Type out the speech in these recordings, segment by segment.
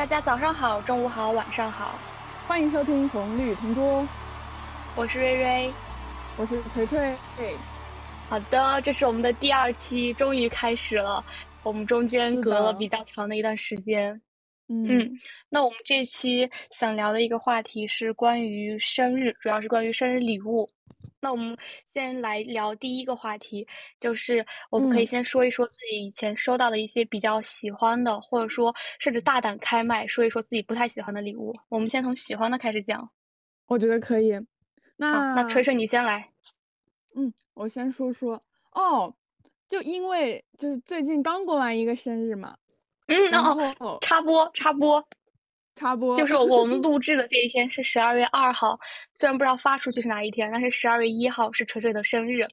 大家早上好，中午好，晚上好，欢迎收听红绿同桌，我是瑞瑞，我是锤锤。好的，这是我们的第二期，终于开始了。我们中间隔了比较长的一段时间。嗯，那我们这期想聊的一个话题是关于生日，主要是关于生日礼物。那我们先来聊第一个话题，就是我们可以先说一说自己以前收到的一些比较喜欢的，或者说甚至大胆开麦说一说自己不太喜欢的礼物。我们先从喜欢的开始讲。我觉得可以。那那锤锤你先来。嗯，我先说说哦，就因为就是最近刚过完一个生日嘛。嗯，然后插播插播，插播，就是我们录制的这一天是十二月二号，虽然不知道发出去是哪一天，但是十二月一号是锤锤的生日。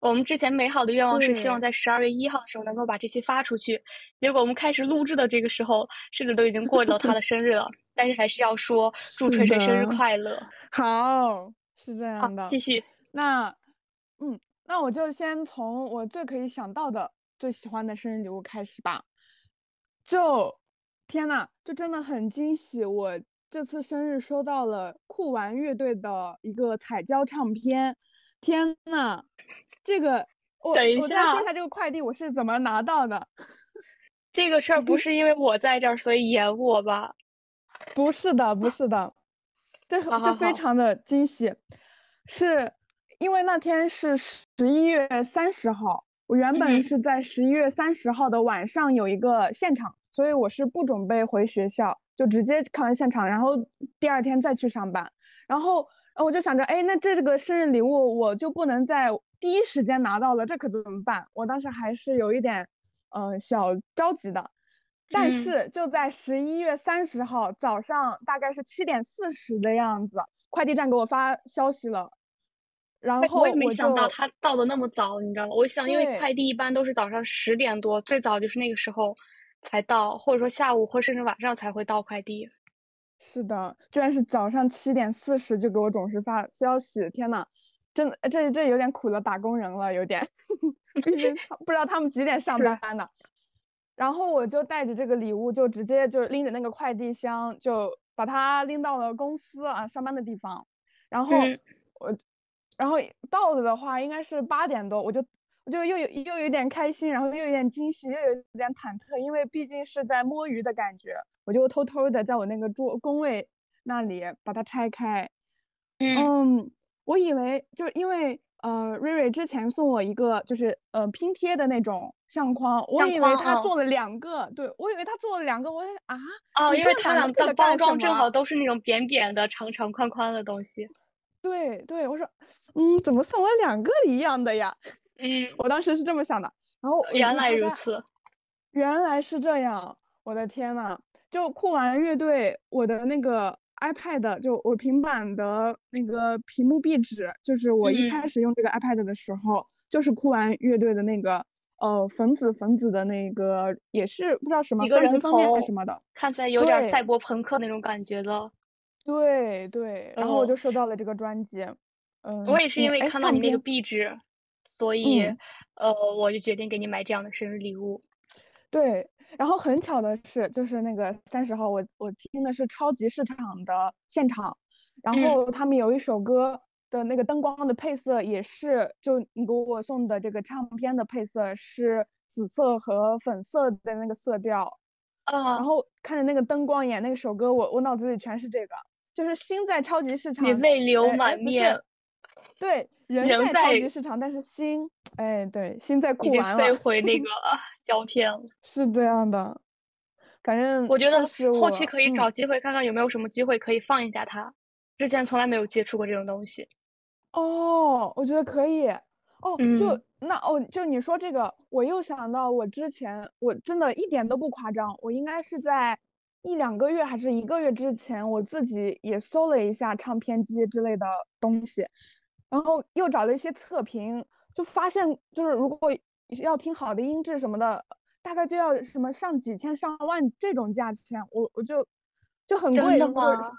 我们之前美好的愿望是希望在十二月一号的时候能够把这期发出去，结果我们开始录制的这个时候，甚至都已经过到他的生日了，但是还是要说 祝锤锤生日快乐。好，是这样的。继续。那，嗯，那我就先从我最可以想到的最喜欢的生日礼物开始吧。就天呐，就真的很惊喜！我这次生日收到了酷玩乐队的一个彩胶唱片。天呐，这个我等一下说一下这个快递我是怎么拿到的。这个事儿不是因为我在这儿所以延误吧？不是的，不是的，这这非常的惊喜，是因为那天是十一月三十号。我原本是在十一月三十号的晚上有一个现场，所以我是不准备回学校，就直接看完现场，然后第二天再去上班。然后我就想着，哎，那这个生日礼物我就不能在第一时间拿到了，这可怎么办？我当时还是有一点，嗯，小着急的。但是就在十一月三十号早上，大概是七点四十的样子，快递站给我发消息了。然后我也没想到他到的那么早，你知道吗？我想，因为快递一般都是早上十点多，最早就是那个时候才到，或者说下午或甚至晚上才会到快递。是的，居然是早上七点四十就给我准时发消息，天呐，真的，这这有点苦了打工人了，有点，毕竟不知道他们几点上班呢。然后我就带着这个礼物，就直接就拎着那个快递箱，就把它拎到了公司啊上班的地方，然后我。然后到了的话，应该是八点多，我就我就又有又有点开心，然后又有点惊喜，又有点忐忑，因为毕竟是在摸鱼的感觉，我就偷偷的在我那个桌工位那里把它拆开。嗯，我以为就是因为呃瑞瑞之前送我一个就是呃拼贴的那种相框，我以为他做了两个，对我以为他做了两个，我啊哦，因为他两个包装正好都是那种扁扁的、长长宽宽的东西。对对，我说，嗯，怎么送我两个一样的呀？嗯，我当时是这么想的。然后原来如此，原来是这样，我的天呐，就酷玩乐队，我的那个 iPad，就我平板的那个屏幕壁纸，就是我一开始用这个 iPad 的时候，就是酷玩乐队的那个，呃，粉紫粉紫的那个，也是不知道什么一个人头什么的，看起来有点赛博朋克那种感觉的。对对，然后我就收到了这个专辑，嗯，我也是因为看到你那个壁纸，所以呃，我就决定给你买这样的生日礼物。对，然后很巧的是，就是那个三十号，我我听的是超级市场的现场，然后他们有一首歌的那个灯光的配色也是，就你给我送的这个唱片的配色是紫色和粉色的那个色调，嗯，然后看着那个灯光演那首歌，我我脑子里全是这个。就是心在超级市场，你泪流满面。对，人在超级市场，但是心，哎，对，心在哭完了，飞回那个 胶片了。是这样的，反正我觉得后期可以找机会看看有没有什么机会可以放一下它。之前从来没有接触过这种东西。哦，我觉得可以。哦，就那哦，就你说这个，我又想到我之前，我真的一点都不夸张，我应该是在。一两个月还是一个月之前，我自己也搜了一下唱片机之类的东西，然后又找了一些测评，就发现就是如果要听好的音质什么的，大概就要什么上几千上万这种价钱，我我就就很贵。真的吗？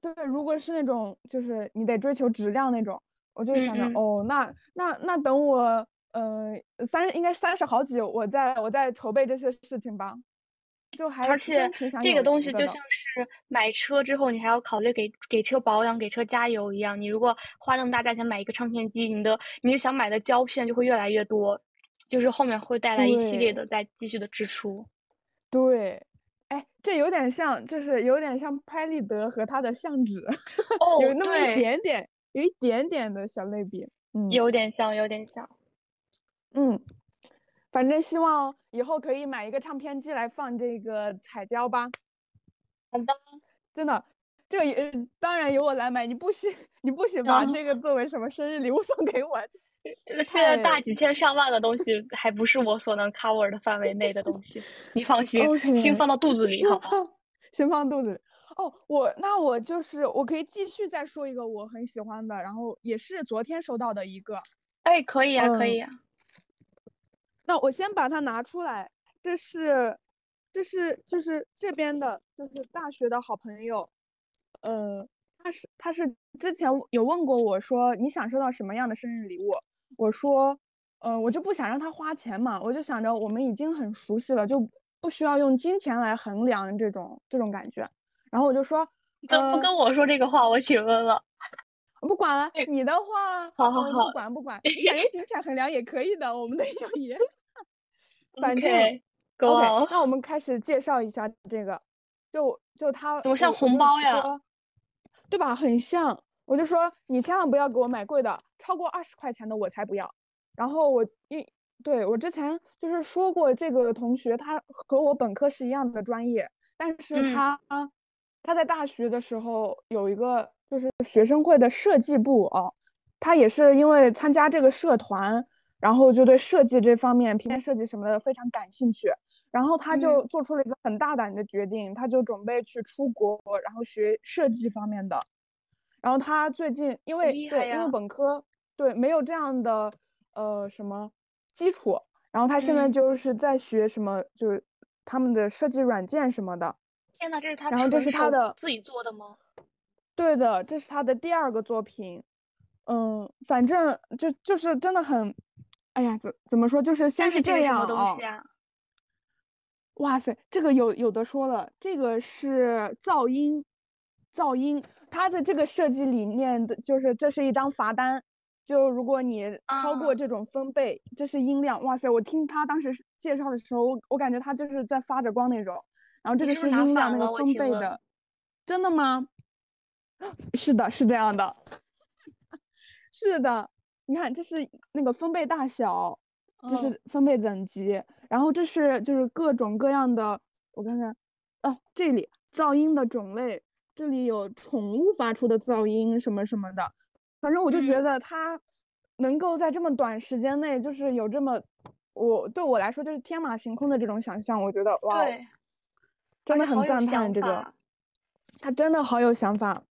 对，如果是那种就是你得追求质量那种，我就想着哦，那那那等我呃三应该三十好几，我再我再筹备这些事情吧。就还而且这个东西就像是买车之后，你还要考虑给给车保养、给车加油一样。你如果花那么大价钱买一个唱片机，你的你想买的胶片就会越来越多，就是后面会带来一系列的再继续的支出。对，哎，这有点像，就是有点像拍立得和它的相纸，有那么一点点，有一点点的小类比。嗯，有点像，有点像。嗯。反正希望以后可以买一个唱片机来放这个彩胶吧。好的，真的，这个也当然由我来买，你不许你不许把这个作为什么生日礼物送给我。现在大几千上万的东西还不是我所能 cover 的范围内的东西，你放心，先放到肚子里好。先放肚子里。哦，我那我就是我可以继续再说一个我很喜欢的，然后也是昨天收到的一个。哎，可以啊，可以啊。那我先把它拿出来，这是，这是就是这边的，就是大学的好朋友，呃，他是他是之前有问过我说你想收到什么样的生日礼物，我说，呃，我就不想让他花钱嘛，我就想着我们已经很熟悉了，就不需要用金钱来衡量这种这种感觉，然后我就说，都不跟我说这个话，我请问了，不管了，你的话，好好好，不管不管，想用金钱衡量也可以的，我们的友谊。反正 OK，那我们开始介绍一下这个，就就他怎么像红包呀？对吧？很像。我就说你千万不要给我买贵的，超过二十块钱的我才不要。然后我一对我之前就是说过，这个同学他和我本科是一样的专业，但是他他在大学的时候有一个就是学生会的设计部哦，他也是因为参加这个社团。然后就对设计这方面，平面设计什么的非常感兴趣。然后他就做出了一个很大胆的决定，他就准备去出国，然后学设计方面的。然后他最近因为对，因为本科对没有这样的呃什么基础，然后他现在就是在学什么，就是他们的设计软件什么的。天呐，这是他然后这是他的自己做的吗？对的，这是他的第二个作品。嗯，反正就就是真的很。哎呀，怎怎么说？就是先是这样东西啊。哇塞，这个有有的说了，这个是噪音，噪音。它的这个设计理念的就是，这是一张罚单，就如果你超过这种分贝，这是音量。哇塞，我听他当时介绍的时候，我感觉他就是在发着光那种。然后这个是音量那个分贝的，真的吗？是的，是这样的，是的。你看，这是那个分贝大小，这是分贝等级，然后这是就是各种各样的，我看看，哦，这里噪音的种类，这里有宠物发出的噪音什么什么的，反正我就觉得它能够在这么短时间内，就是有这么，我对我来说就是天马行空的这种想象，我觉得哇，真的很赞叹这个，他真的好有想法，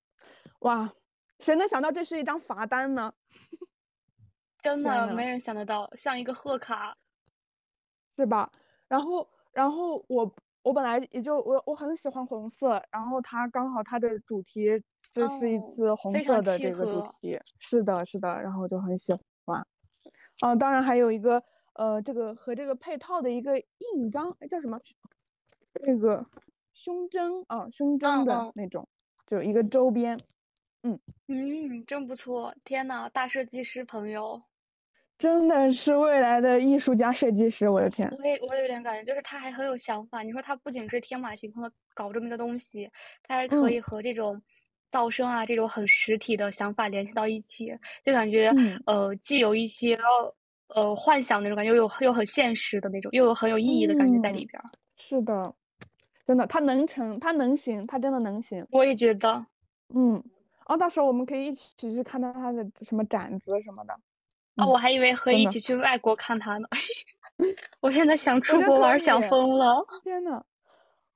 哇，谁能想到这是一张罚单呢？真的没人想得到，像一个贺卡，是吧？然后，然后我我本来也就我我很喜欢红色，然后它刚好它的主题这是一次红色的这个主题，是的，是的，然后我就很喜欢。哦，当然还有一个呃，这个和这个配套的一个印章，叫什么？这个胸针啊，胸针的那种，就一个周边。嗯嗯，真不错！天呐，大设计师朋友，真的是未来的艺术家设计师，我的天！我也我有点感觉，就是他还很有想法。你说他不仅是天马行空的搞这么一个东西，他还可以和这种噪声啊这种很实体的想法联系到一起，就感觉呃既有一些呃幻想那种感觉，又有又很现实的那种，又有很有意义的感觉在里边。是的，真的，他能成，他能行，他真的能行。我也觉得，嗯。哦，到时候我们可以一起去看到他的什么展子什么的。哦，我还以为和一起去外国看他呢。我现在想出国玩，想疯了。天呐，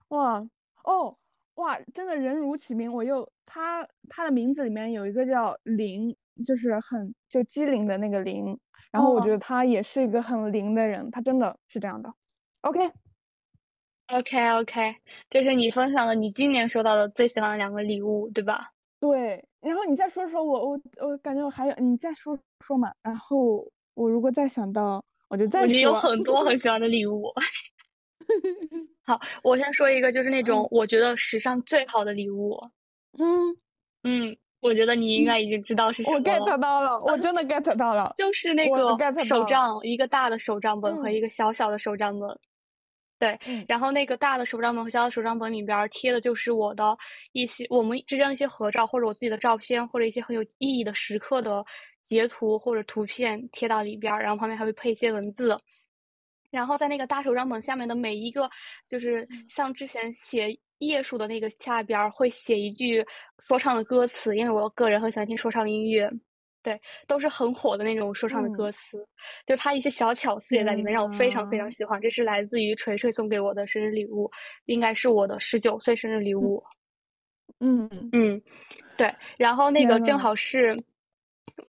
哇哦哇，真的人如其名，我又他他的名字里面有一个叫灵，就是很就机灵的那个灵。然后我觉得他也是一个很灵的人，他真的是这样的。OK OK OK，这是你分享的你今年收到的最喜欢的两个礼物，对吧？对，然后你再说说，我我我感觉我还有，你再说说嘛。然后我如果再想到，我就再说。你有很多很喜欢的礼物。好，我先说一个，就是那种我觉得史上最好的礼物。嗯嗯，我觉得你应该已经知道是什么。我 get 到了，我真的 get 到了，就是那个手账，一个大的手账本和一个小小的手账本。对，然后那个大的手账本和小的手账本里边贴的就是我的一些我们之间的一些合照，或者我自己的照片，或者一些很有意义的时刻的截图或者图片贴到里边，然后旁边还会配一些文字。然后在那个大手账本下面的每一个，就是像之前写页数的那个下边会写一句说唱的歌词，因为我个人很喜欢听说唱音乐。对，都是很火的那种说唱的歌词，就他一些小巧思也在里面，让我非常非常喜欢。这是来自于锤锤送给我的生日礼物，应该是我的十九岁生日礼物。嗯嗯，对。然后那个正好是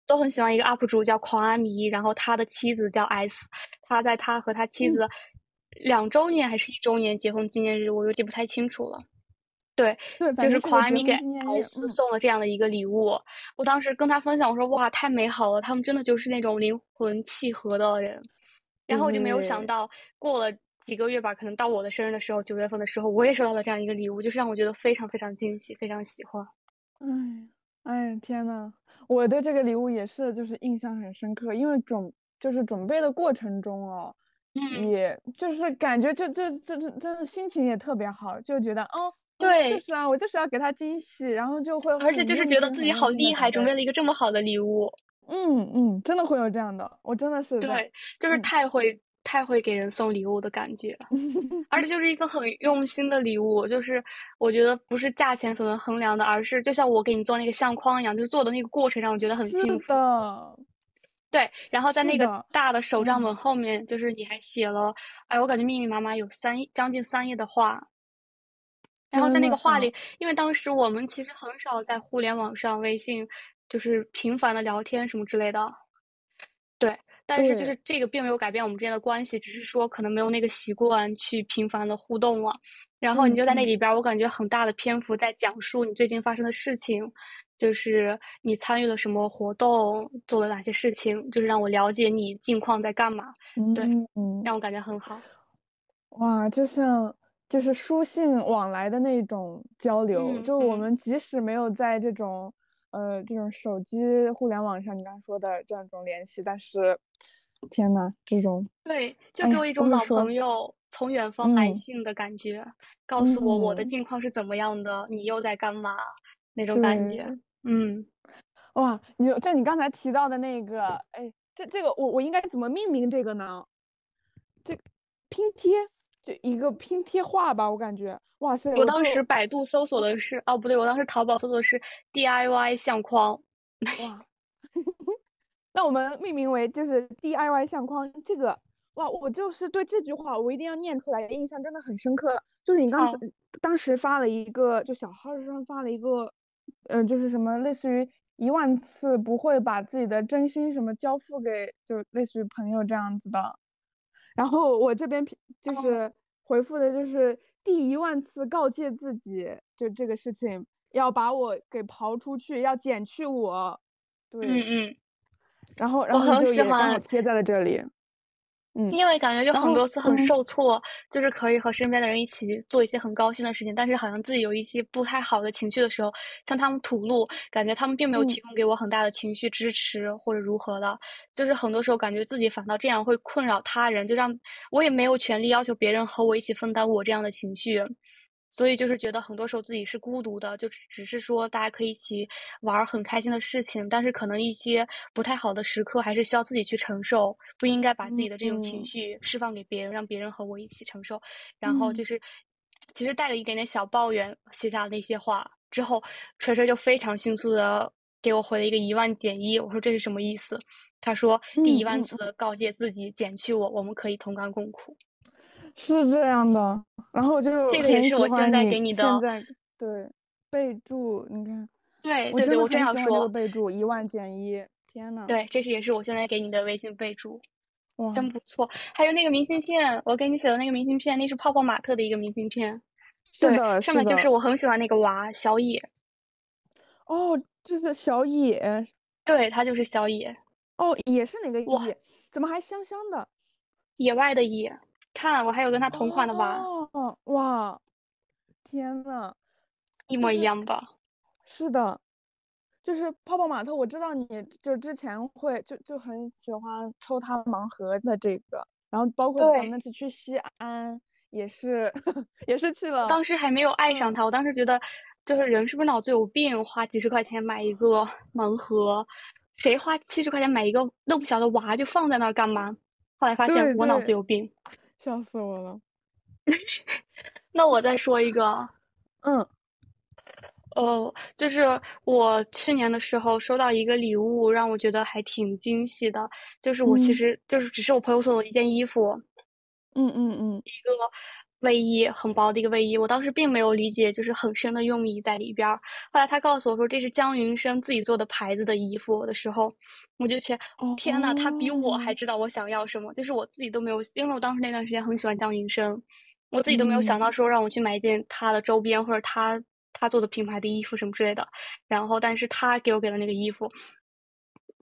都很喜欢一个 UP 主叫狂阿迷，然后他的妻子叫 S，他在他和他妻子两周年还是一周年结婚纪念日，我又记不太清楚了。对，就是狂阿米给 S 送了这样的一个礼物，我当时跟他分享，我说哇，太美好了，他们真的就是那种灵魂契合的人。然后我就没有想到，过了几个月吧，可能到我的生日的时候，九月份的时候，我也收到了这样一个礼物，就是让我觉得非常非常惊喜，非常喜欢。哎，哎，天呐，我对这个礼物也是，就是印象很深刻，因为准就是准备的过程中哦，也就是感觉这这这这真的心情也特别好，就觉得哦。对，就是啊，我就是要给他惊喜，然后就会，而且就是觉得自己好厉害，准备了一个这么好的礼物。嗯嗯，真的会有这样的，我真的是。对，就是太会太会给人送礼物的感觉，而且就是一个很用心的礼物，就是我觉得不是价钱所能衡量的，而是就像我给你做那个相框一样，就是做的那个过程让我觉得很幸福。的。对，然后在那个大的手账本后面，就是你还写了，哎，我感觉密密麻麻有三将近三页的话。然后在那个话里，因为当时我们其实很少在互联网上微信，就是频繁的聊天什么之类的，对。但是就是这个并没有改变我们之间的关系，只是说可能没有那个习惯去频繁的互动了。然后你就在那里边，我感觉很大的篇幅在讲述你最近发生的事情，就是你参与了什么活动，做了哪些事情，就是让我了解你近况在干嘛。对，让我感觉很好。哇，就像。就是书信往来的那种交流，就我们即使没有在这种呃这种手机互联网上，你刚刚说的这样一种联系，但是天呐，这种对，就给我一种老朋友从远方来信的感觉，告诉我我的近况是怎么样的，你又在干嘛那种感觉，嗯，哇，你就你刚才提到的那个，哎，这这个我我应该怎么命名这个呢？这拼贴。就一个拼贴画吧，我感觉，哇塞！我当时百度搜索的是，哦不对，我当时淘宝搜索的是 DIY 相框。哇，那我们命名为就是 DIY 相框这个，哇，我就是对这句话我一定要念出来，印象真的很深刻。就是你当时当时发了一个，就小号上发了一个，嗯，就是什么类似于一万次不会把自己的真心什么交付给，就类似于朋友这样子的。然后我这边就是回复的就是第一万次告诫自己，就这个事情要把我给刨出去，要减去我。对，嗯嗯。然后，然后就也刚好贴在了这里。嗯，因为感觉就很多次很受挫，就是可以和身边的人一起做一些很高兴的事情，但是好像自己有一些不太好的情绪的时候，向他们吐露，感觉他们并没有提供给我很大的情绪支持或者如何的，就是很多时候感觉自己反倒这样会困扰他人，就让我也没有权利要求别人和我一起分担我这样的情绪。所以就是觉得很多时候自己是孤独的，就只是说大家可以一起玩很开心的事情，但是可能一些不太好的时刻还是需要自己去承受，不应该把自己的这种情绪释放给别人，让别人和我一起承受。然后就是，其实带了一点点小抱怨，写下那些话之后，锤锤就非常迅速的给我回了一个一万减一。我说这是什么意思？他说第一万次的告诫自己减去我，我们可以同甘共苦。是这样的，然后就这个也是我现在给你的，现在对备注，你看，对对对，我正要说备注一万减一，天呐，对，这是也是我现在给你的微信备注，哇，真不错。还有那个明信片，我给你写的那个明信片，那是泡泡玛特的一个明信片，是的，上面就是我很喜欢那个娃小野，哦，这是小野，对，他就是小野，哦，也是哪个野？怎么还香香的？野外的野。看，我还有跟他同款的吧。哦，哇，天呐，一模一样吧？是的，就是泡泡玛特，我知道你就之前会就就很喜欢抽他盲盒的这个，然后包括咱们去西安也是 也是去了。当时还没有爱上他，我当时觉得就是人是不是脑子有病，花几十块钱买一个盲盒。谁花七十块钱买一个那么小的娃就放在那儿干嘛？后来发现我脑子有病，笑死我了。那我再说一个，嗯，哦，就是我去年的时候收到一个礼物，让我觉得还挺惊喜的。就是我其实就是只是我朋友送我一件衣服，嗯嗯嗯，一个。卫衣很薄的一个卫衣，我当时并没有理解，就是很深的用意在里边儿。后来他告诉我说这是江云生自己做的牌子的衣服的时候，我就觉天呐，他比我还知道我想要什么。就是我自己都没有，因为我当时那段时间很喜欢江云生，我自己都没有想到说让我去买一件他的周边或者他他做的品牌的衣服什么之类的。然后，但是他给我给的那个衣服，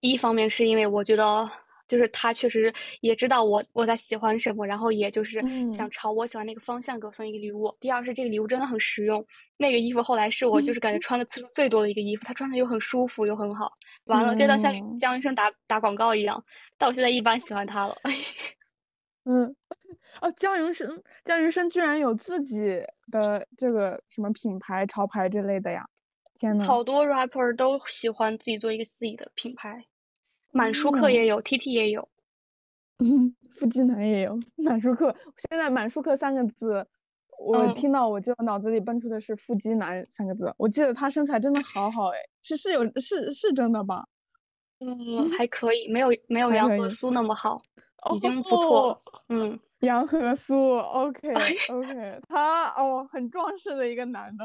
一方面是因为我觉得。就是他确实也知道我我在喜欢什么，然后也就是想朝我喜欢那个方向给我送一个礼物。第二是这个礼物真的很实用，那个衣服后来是我就是感觉穿的次数最多的一个衣服，它穿的又很舒服又很好。完了，这倒像江医生打打广告一样，但我现在一般喜欢他了。嗯，哦，江云生，江云生居然有自己的这个什么品牌潮牌之类的呀？天呐，好多 rapper 都喜欢自己做一个自己的品牌。满舒克也有，T T 也有，嗯，腹肌男也有，满舒克。现在满舒克三个字，我听到我就脑子里蹦出的是腹肌男三个字。我记得他身材真的好好哎，是是有是是真的吧？嗯，还可以，没有没有杨和苏那么好，已经不错。嗯，杨和苏，OK OK，他哦很壮实的一个男的，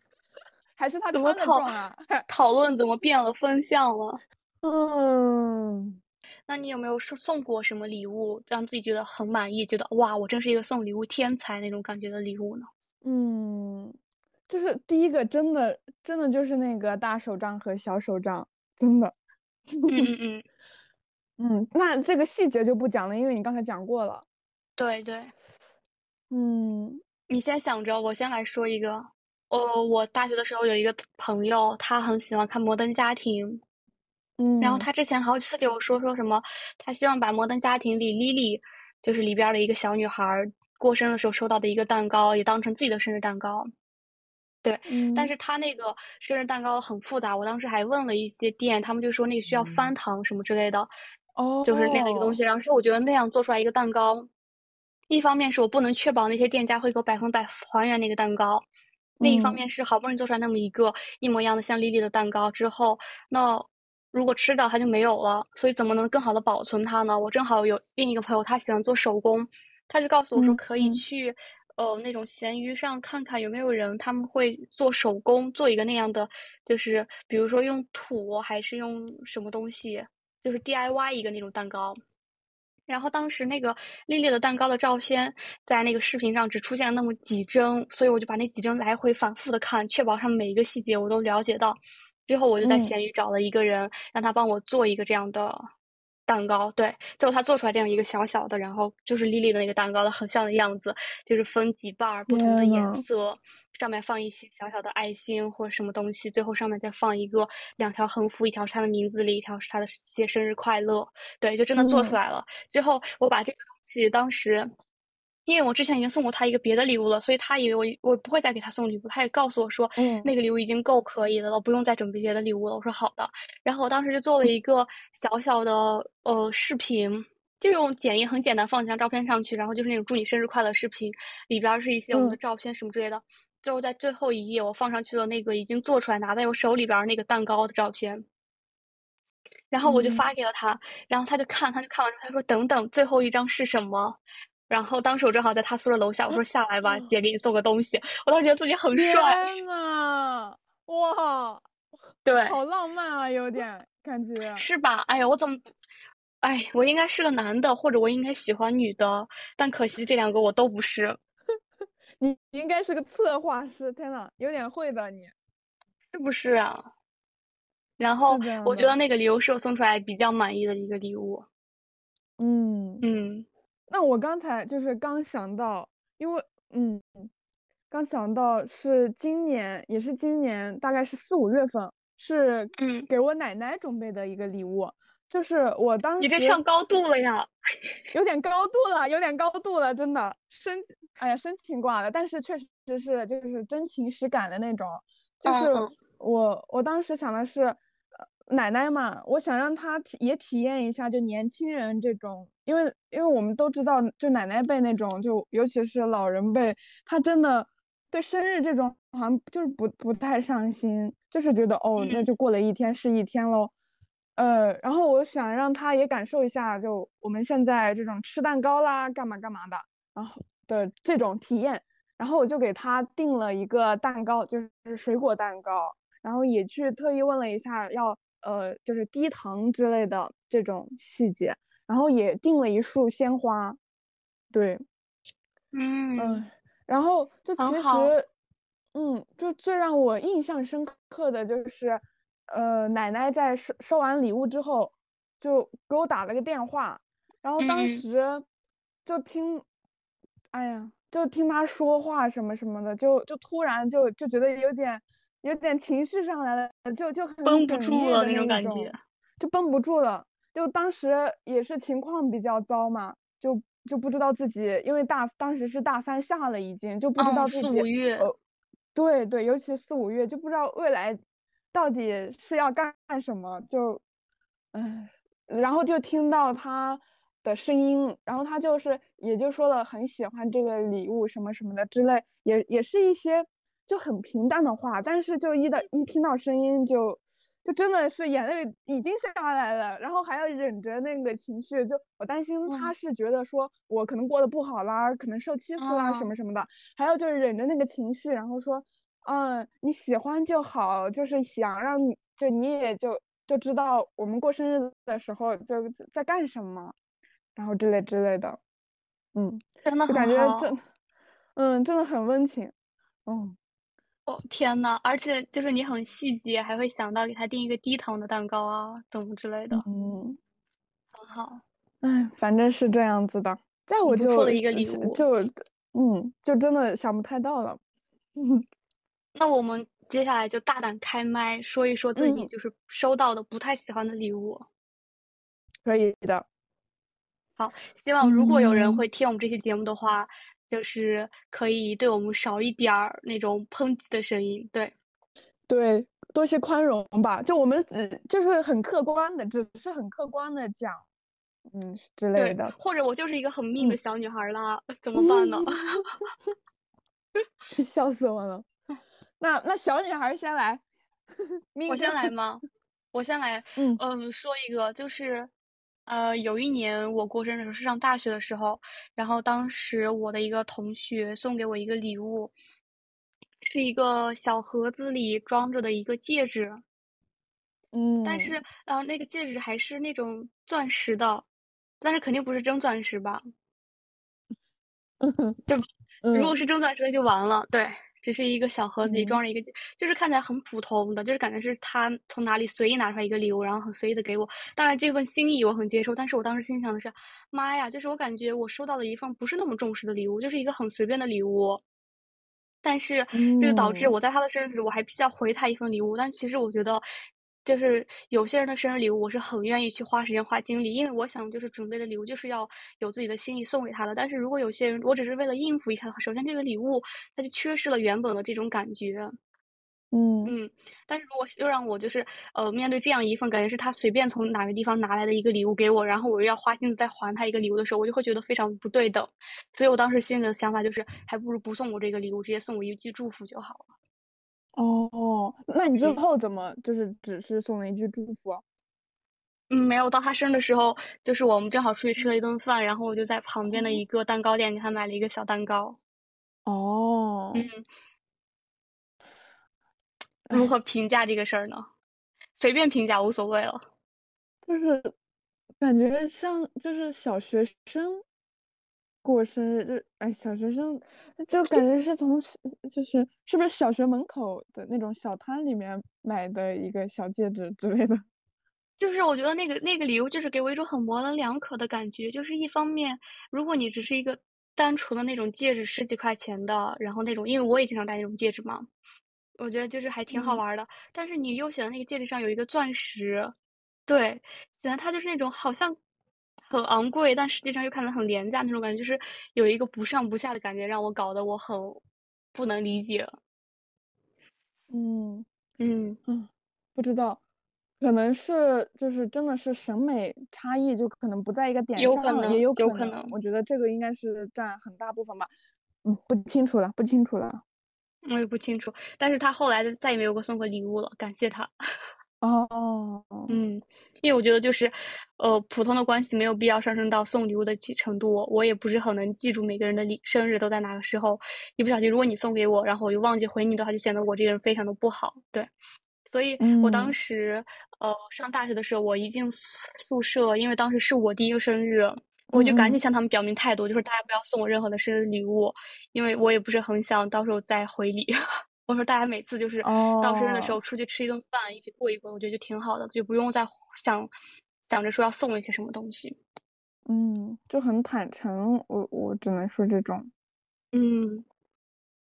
还是他怎么壮啊？讨论怎么变了风向了？嗯，那你有没有送送过什么礼物，让自己觉得很满意，觉得哇，我真是一个送礼物天才那种感觉的礼物呢？嗯，就是第一个，真的，真的就是那个大手账和小手账，真的。嗯嗯 嗯。嗯，那这个细节就不讲了，因为你刚才讲过了。对对。嗯，你先想着，我先来说一个。呃，我大学的时候有一个朋友，他很喜欢看《摩登家庭》。然后他之前好几次给我说说什么，他希望把《摩登家庭》里 Lily，就是里边的一个小女孩过生日的时候收到的一个蛋糕，也当成自己的生日蛋糕。对，但是他那个生日蛋糕很复杂，我当时还问了一些店，他们就说那个需要翻糖什么之类的。哦。就是那样的一个东西，然后是我觉得那样做出来一个蛋糕，一方面是我不能确保那些店家会给我百分百还原那个蛋糕，另一方面是好不容易做出来那么一个一模一样的像丽丽的蛋糕之后，那。如果吃掉它就没有了，所以怎么能更好的保存它呢？我正好有另一个朋友，他喜欢做手工，他就告诉我说可以去，呃，那种闲鱼上看看有没有人他们会做手工，做一个那样的，就是比如说用土还是用什么东西，就是 DIY 一个那种蛋糕。然后当时那个丽丽的蛋糕的照片在那个视频上只出现了那么几帧，所以我就把那几帧来回反复的看，确保上每一个细节我都了解到。之后我就在闲鱼找了一个人，让他帮我做一个这样的蛋糕。对，最后他做出来这样一个小小的，然后就是丽丽的那个蛋糕的很像的样子，就是分几瓣儿不同的颜色，上面放一些小小的爱心或者什么东西，最后上面再放一个两条横幅，一条是他的名字里，一条是他的写生日快乐。对，就真的做出来了。之后我把这个东西当时。因为我之前已经送过他一个别的礼物了，所以他以为我我不会再给他送礼物。他也告诉我说，嗯，那个礼物已经够可以的了，不用再准备别的礼物了。我说好的。然后我当时就做了一个小小的呃视频，就用剪映很简单放几张照片上去，然后就是那种祝你生日快乐视频，里边是一些我们的照片什么之类的。最后在最后一页我放上去了那个已经做出来拿在我手里边那个蛋糕的照片，然后我就发给了他，然后他就看，他就看完之后他说等等，最后一张是什么？然后当时我正好在他宿舍楼下，我说下来吧，姐给你送个东西。我当时觉得自己很帅。天呐，哇，对，好浪漫啊，有点感觉。是吧？哎呀，我怎么，哎，我应该是个男的，或者我应该喜欢女的，但可惜这两个我都不是。你应该是个策划师，天呐，有点会的你，是不是啊？然后我觉得那个礼物是我送出来比较满意的一个礼物。嗯嗯。那我刚才就是刚想到，因为嗯，刚想到是今年，也是今年，大概是四五月份，是嗯给我奶奶准备的一个礼物，就是我当时你这上高度了呀，有点高度了，有点高度了，真的深，哎呀深情挂了，但是确实是就是真情实感的那种，就是我我当时想的是。奶奶嘛，我想让她体也体验一下，就年轻人这种，因为因为我们都知道，就奶奶辈那种，就尤其是老人辈，他真的对生日这种好像就是不不太上心，就是觉得哦，那就过了一天是一天喽。呃，然后我想让他也感受一下，就我们现在这种吃蛋糕啦，干嘛干嘛的，然后的这种体验，然后我就给他订了一个蛋糕，就是水果蛋糕，然后也去特意问了一下要。呃，就是低糖之类的这种细节，然后也订了一束鲜花，对，嗯，然后就其实，嗯，就最让我印象深刻的就是，呃，奶奶在收收完礼物之后，就给我打了个电话，然后当时就听，哎呀，就听他说话什么什么的，就就突然就就觉得有点。有点情绪上来了，就就很绷不住了那种感觉，就绷不住了。就当时也是情况比较糟嘛，就就不知道自己，因为大当时是大三下了，已经就不知道自己。四五月。呃，对对，尤其四五月就不知道未来到底是要干什么，就，唉，然后就听到他的声音，然后他就是也就说了很喜欢这个礼物什么什么的之类，也也是一些。就很平淡的话，但是就一到一听到声音就，就真的是眼泪已经下来了，然后还要忍着那个情绪，就我担心他是觉得说我可能过得不好啦，可能受欺负啦什么什么的，还要就是忍着那个情绪，然后说，嗯，你喜欢就好，就是想让你就你也就就知道我们过生日的时候就在干什么，然后之类之类的，嗯，真的就感觉真，嗯，真的很温情，嗯。天呐，而且就是你很细节，还会想到给他订一个低糖的蛋糕啊，怎么之类的，嗯，很好。哎，反正是这样子的，在我就不错的一个礼物，就嗯，就真的想不太到了。嗯，那我们接下来就大胆开麦，说一说自己就是收到的不太喜欢的礼物。可以的。好，希望如果有人会听我们这期节目的话。就是可以对我们少一点儿那种抨击的声音，对，对，多些宽容吧。就我们只就是很客观的，只是很客观的讲，嗯之类的。或者我就是一个很命的小女孩啦，怎么办呢？笑死我了。那那小女孩先来，我先来吗？我先来。嗯嗯，说一个就是。呃，有一年我过生日的时候是上大学的时候，然后当时我的一个同学送给我一个礼物，是一个小盒子里装着的一个戒指。嗯，但是呃，那个戒指还是那种钻石的，但是肯定不是真钻石吧？嗯，对，如果是真钻石那就完了。对。只是一个小盒子里装着一个，就是看起来很普通的，就是感觉是他从哪里随意拿出来一个礼物，然后很随意的给我。当然这份心意我很接受，但是我当时心想的是，妈呀，就是我感觉我收到了一份不是那么重视的礼物，就是一个很随便的礼物。但是这就导致我在他的生日时，我还必须要回他一份礼物。但其实我觉得。就是有些人的生日礼物，我是很愿意去花时间花精力，因为我想就是准备的礼物就是要有自己的心意送给他的。但是如果有些人，我只是为了应付一下的话，首先这个礼物它就缺失了原本的这种感觉。嗯嗯，但是如果又让我就是呃面对这样一份感觉是他随便从哪个地方拿来的一个礼物给我，然后我又要花心思再还他一个礼物的时候，我就会觉得非常不对等。所以我当时心里的想法就是，还不如不送我这个礼物，直接送我一句祝福就好了。哦，那你最后怎么就是只是送了一句祝福？嗯，没有。到他生日的时候，就是我们正好出去吃了一顿饭，然后我就在旁边的一个蛋糕店给他买了一个小蛋糕。哦，嗯，如何评价这个事儿呢？随便评价无所谓了。就是感觉像就是小学生。过生日就哎，小学生就感 觉是从就是是不是小学门口的那种小摊里面买的一个小戒指之类的？就是我觉得那个那个礼物就是给我一种很模棱两可的感觉，就是一方面，如果你只是一个单纯的那种戒指，十几块钱的，然后那种，因为我也经常戴那种戒指嘛，我觉得就是还挺好玩的。但是你又显得那个戒指上有一个钻石，对，显得它就是那种好像很昂贵，但实际上又看着很廉价那种感觉，就是有一个不上不下的感觉，让我搞得我很不能理解。嗯嗯嗯，不知道。可能是就是真的是审美差异，就可能不在一个点上，也有可能。我觉得这个应该是占很大部分吧。嗯，不清楚了，不清楚了。我也不清楚，但是他后来再也没有给我送过礼物了，感谢他。哦，嗯，因为我觉得就是，呃，普通的关系没有必要上升到送礼物的程度。我也不是很能记住每个人的礼生日都在哪个时候，一不小心如果你送给我，然后我又忘记回你的话，就显得我这个人非常的不好。对。所以我当时，呃，上大学的时候，我一进宿舍，因为当时是我第一个生日，我就赶紧向他们表明态度，就是大家不要送我任何的生日礼物，因为我也不是很想到时候再回礼。我说大家每次就是到生日的时候出去吃一顿饭，一起过一过，我觉得就挺好的，就不用再想想着说要送一些什么东西。嗯，就很坦诚，我我只能说这种。嗯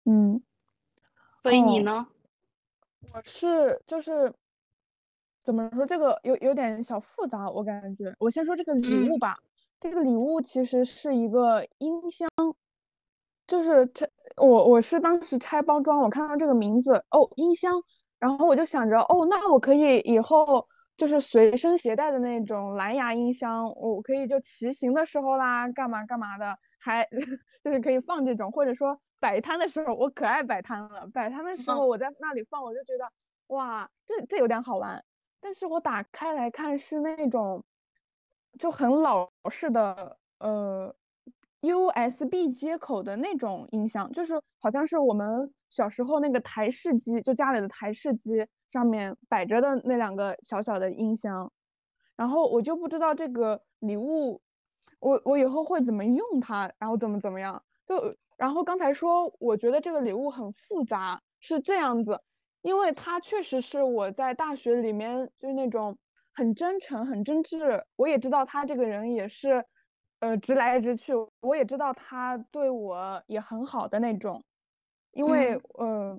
嗯，所以你呢？我是就是怎么说这个有有点小复杂，我感觉我先说这个礼物吧。这个礼物其实是一个音箱，就是拆我我是当时拆包装，我看到这个名字哦音箱，然后我就想着哦那我可以以后就是随身携带的那种蓝牙音箱，我可以就骑行的时候啦干嘛干嘛的，还 就是可以放这种，或者说。摆摊的时候，我可爱摆摊了。摆摊的时候，我在那里放，我就觉得哇，这这有点好玩。但是我打开来看，是那种就很老式的呃 USB 接口的那种音箱，就是好像是我们小时候那个台式机，就家里的台式机上面摆着的那两个小小的音箱。然后我就不知道这个礼物，我我以后会怎么用它，然后怎么怎么样就。然后刚才说，我觉得这个礼物很复杂，是这样子，因为它确实是我在大学里面就是那种很真诚、很真挚，我也知道他这个人也是，呃，直来直去，我也知道他对我也很好的那种，因为呃，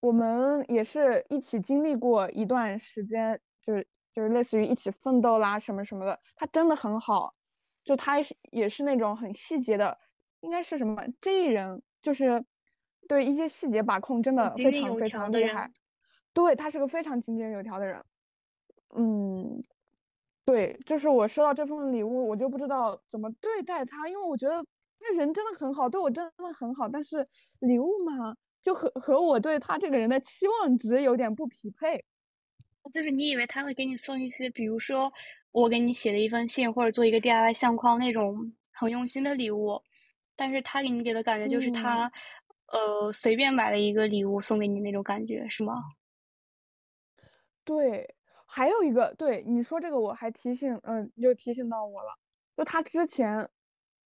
我们也是一起经历过一段时间，就是就是类似于一起奋斗啦什么什么的，他真的很好，就他是也是那种很细节的。应该是什么？这一人就是对一些细节把控真的非常非常厉害。对他是个非常井井有条的人。嗯，对，就是我收到这份礼物，我就不知道怎么对待他，因为我觉得他人真的很好，对我真的很好。但是礼物嘛，就和和我对他这个人的期望值有点不匹配。就是你以为他会给你送一些，比如说我给你写的一封信，或者做一个 DIY 相框那种很用心的礼物。但是他给你给的感觉就是他，呃，随便买了一个礼物送给你那种感觉，是吗？对，还有一个，对你说这个我还提醒，嗯，又提醒到我了。就他之前，